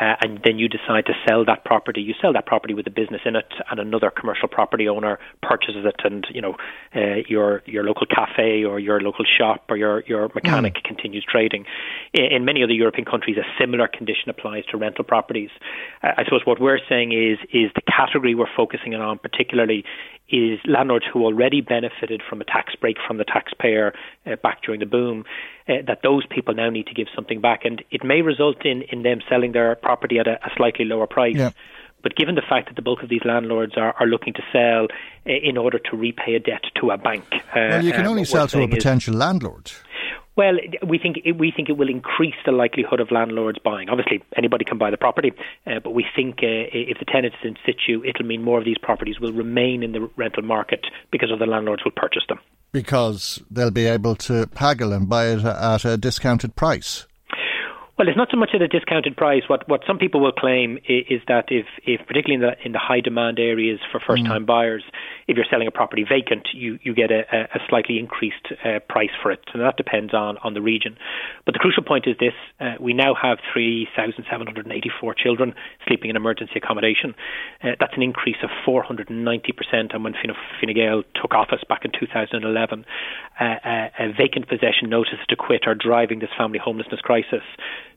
uh, and then you decide to sell that property. You sell that property with a business in it, and another commercial property owner purchases it, and you know uh, your your local cafe or your local shop or your your mechanic mm. continues trading. In, in, many other European countries, a similar condition applies to rental properties. Uh, I suppose what we're saying is is the category we're focusing on particularly is landlords who already benefited from a tax break from the taxpayer uh, back during the boom, uh, that those people now need to give something back. And it may result in, in them selling their property at a, a slightly lower price. Yeah. But given the fact that the bulk of these landlords are, are looking to sell uh, in order to repay a debt to a bank. Uh, well, you can only sell to a potential is, landlord. Well, we think it, we think it will increase the likelihood of landlords buying. Obviously, anybody can buy the property, uh, but we think uh, if the tenant is in situ, it'll mean more of these properties will remain in the rental market because other landlords will purchase them. Because they'll be able to haggle and buy it at a discounted price. Well, it's not so much at a discounted price. What what some people will claim is, is that if, if particularly in the in the high demand areas for first time mm. buyers, if you're selling a property vacant, you you get a, a slightly increased uh, price for it, and that depends on on the region. But the crucial point is this: uh, we now have 3,784 children sleeping in emergency accommodation. Uh, that's an increase of 490 percent on when Fine, Fine Gael took office back in 2011. Uh, uh, vacant possession notices to quit are driving this family homelessness crisis.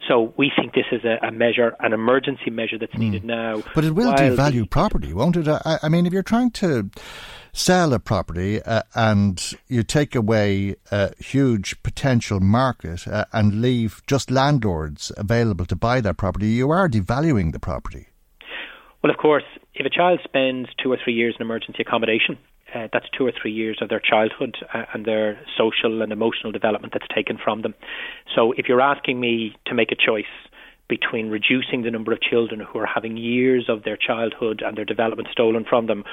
So we think this is a, a measure, an emergency measure that's needed mm. now. But it will devalue property, won't it? I, I, mean, if you're trying to sell a property uh, and you take away a huge potential market uh, and leave just landlords available to buy that property, you are devaluing the property. Well, of course, if a child spends two or three years in emergency accommodation, uh, that's two or three years of their childhood uh, and their social and emotional development that's taken from them. So if you're asking me to make a choice between reducing the number of children who are having years of their childhood and their development stolen from them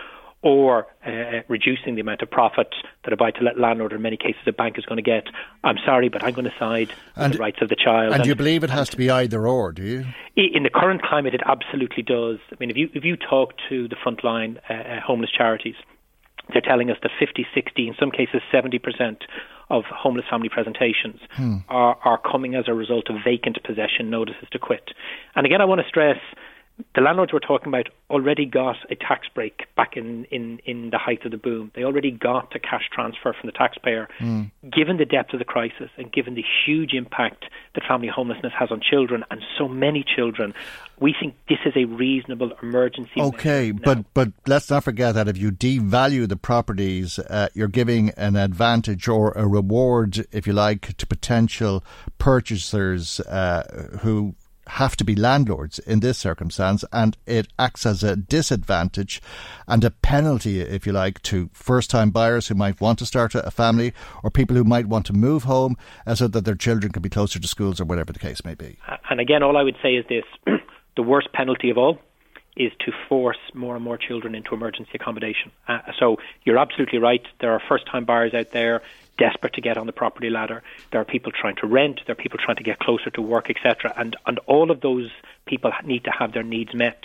or uh, reducing the amount of profit that a buy-to-let landlord, or in many cases a bank, is going to get. I'm sorry, but I'm going to side with the rights of the child. And, and you believe it has to be either or, do you? In the current climate, it absolutely does. I mean, if you if you talk to the frontline uh, uh homeless charities, they're telling us that 50, 60, in some cases 70% of homeless family presentations hmm. are, are coming as a result of vacant possession notices to quit. And again, I want to stress the landlords we're talking about already got a tax break back in, in, in the height of the boom. They already got a cash transfer from the taxpayer. Mm. Given the depth of the crisis and given the huge impact that family homelessness has on children and so many children, we think this is a reasonable emergency. Okay, but but let's not forget that if you devalue the properties, uh, you're giving an advantage or a reward, if you like, to potential purchasers uh, who have to be landlords in this circumstance, and it acts as a disadvantage and a penalty, if you like, to first time buyers who might want to start a family or people who might want to move home uh, so that their children can be closer to schools or whatever the case may be. And again, all I would say is this the worst penalty of all is to force more and more children into emergency accommodation. Uh, so you're absolutely right. There are first time buyers out there desperate to get on the property ladder. There are people trying to rent. There are people trying to get closer to work, etc. And and all of those people need to have their needs met.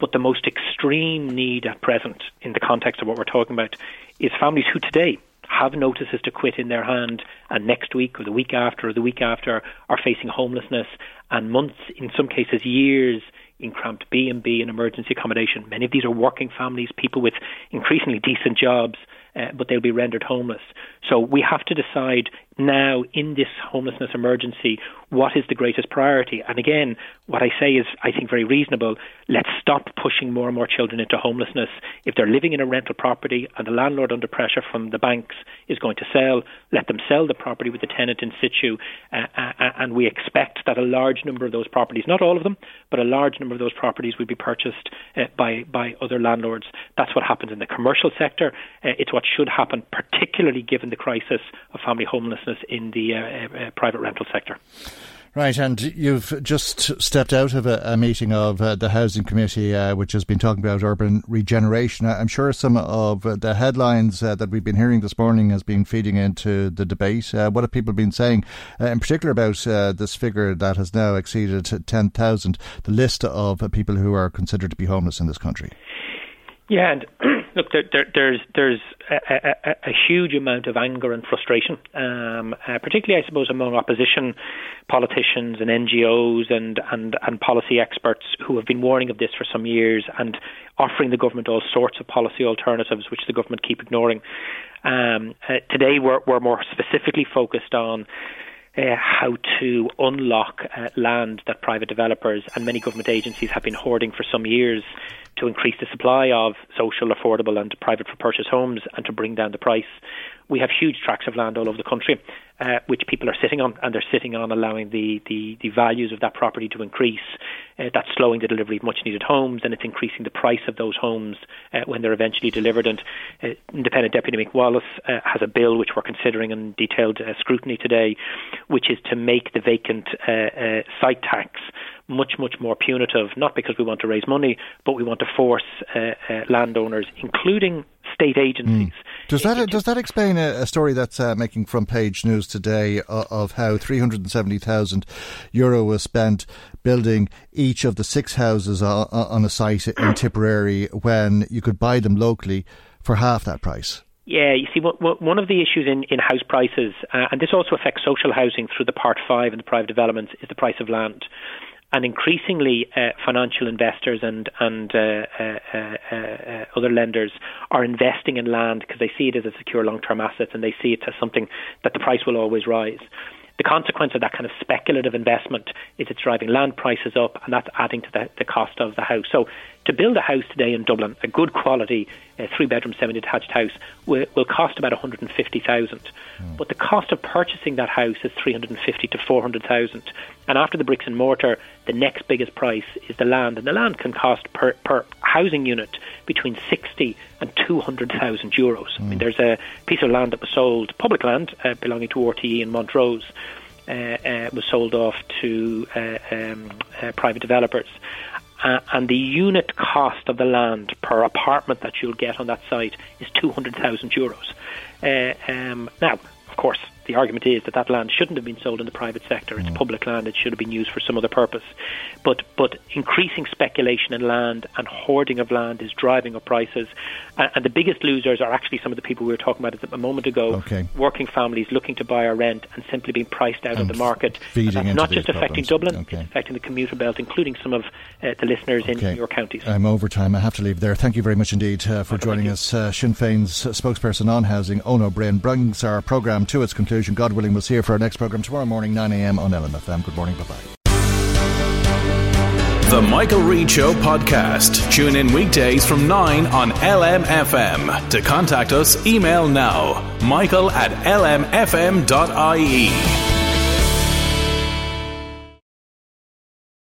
But the most extreme need at present, in the context of what we're talking about, is families who today have notices to quit in their hand, and next week or the week after or the week after are facing homelessness and months, in some cases years, in cramped B and B and emergency accommodation. Many of these are working families, people with increasingly decent jobs uh, but they'll be rendered homeless. So we have to decide now in this homelessness emergency what is the greatest priority. And again, what I say is, I think, very reasonable. Let's stop pushing more and more children into homelessness. If they're living in a rental property and the landlord under pressure from the banks is going to sell, let them sell the property with the tenant in situ. Uh, uh, uh, and we expect that a large number of those properties, not all of them, but a large number of those properties will be purchased uh, by, by other landlords. That's what happens in the commercial sector. Uh, it's what should happen, particularly given the crisis of family homelessness in the uh, private rental sector. Right, and you've just stepped out of a, a meeting of uh, the Housing Committee, uh, which has been talking about urban regeneration. I'm sure some of the headlines uh, that we've been hearing this morning has been feeding into the debate. Uh, what have people been saying, uh, in particular, about uh, this figure that has now exceeded 10,000, the list of people who are considered to be homeless in this country? Yeah, and Look, there, there, there's there's a, a, a, huge amount of anger and frustration, um, uh, particularly, I suppose, among opposition politicians and NGOs and, and, and policy experts who have been warning of this for some years and offering the government all sorts of policy alternatives, which the government keep ignoring. Um, uh, today, we're, we're more specifically focused on uh, how to unlock uh, land that private developers and many government agencies have been hoarding for some years to increase the supply of social, affordable, and private for purchase homes and to bring down the price. We have huge tracts of land all over the country, uh, which people are sitting on, and they're sitting on, allowing the, the, the values of that property to increase. Uh, that's slowing the delivery of much needed homes, and it's increasing the price of those homes uh, when they're eventually delivered. And uh, Independent Deputy Mick Wallace uh, has a bill which we're considering in detailed uh, scrutiny today, which is to make the vacant site tax much, much more punitive, not because we want to raise money, but we want to force uh, uh, landowners, including state agencies. Mm. Does that does that explain a, a story that's uh, making front page news today of, of how 370,000 euro was spent building each of the six houses on, on a site in Tipperary when you could buy them locally for half that price? Yeah, you see, one of the issues in, in house prices, uh, and this also affects social housing through the Part 5 and the private developments, is the price of land and increasingly uh, financial investors and and uh, uh, uh, uh other lenders are investing in land because they see it as a secure long-term asset and they see it as something that the price will always rise the consequence of that kind of speculative investment is it's driving land prices up and that's adding to the, the cost of the house. So to build a house today in Dublin, a good quality uh, three bedroom semi detached house will, will cost about 150,000. Mm. But the cost of purchasing that house is 350 to 400,000. And after the bricks and mortar, the next biggest price is the land and the land can cost per per housing unit between 60 and 200,000 euros. Mm. I mean, hmm. there's a piece of land that was sold, public land uh, belonging to RTE in Montrose, uh, uh, was sold off to uh, um, uh, private developers. Uh, and the unit cost of the land per apartment that you'll get on that site is 200,000 euros. Um, now, of course, the argument is that that land shouldn't have been sold in the private sector. It's mm. public land. It should have been used for some other purpose. But but increasing speculation in land and hoarding of land is driving up prices. And, and the biggest losers are actually some of the people we were talking about a moment ago. Okay. Working families looking to buy or rent and simply being priced out and of the market. Feeding not just problems. affecting Dublin, okay. it's affecting the commuter belt, including some of uh, the listeners okay. in your counties. I'm over time. I have to leave there. Thank you very much indeed uh, for joining us. Uh, Sinn Féin's spokesperson on housing, Eoin Ó Broin, brings our programme to its conclusion. God willing, we'll see you for our next programme tomorrow morning, 9am on LMFM. Good morning. Bye bye. The Michael Reade Show podcast. Tune in weekdays from 9 on LMFM. To contact us, email now michael at lmfm.ie.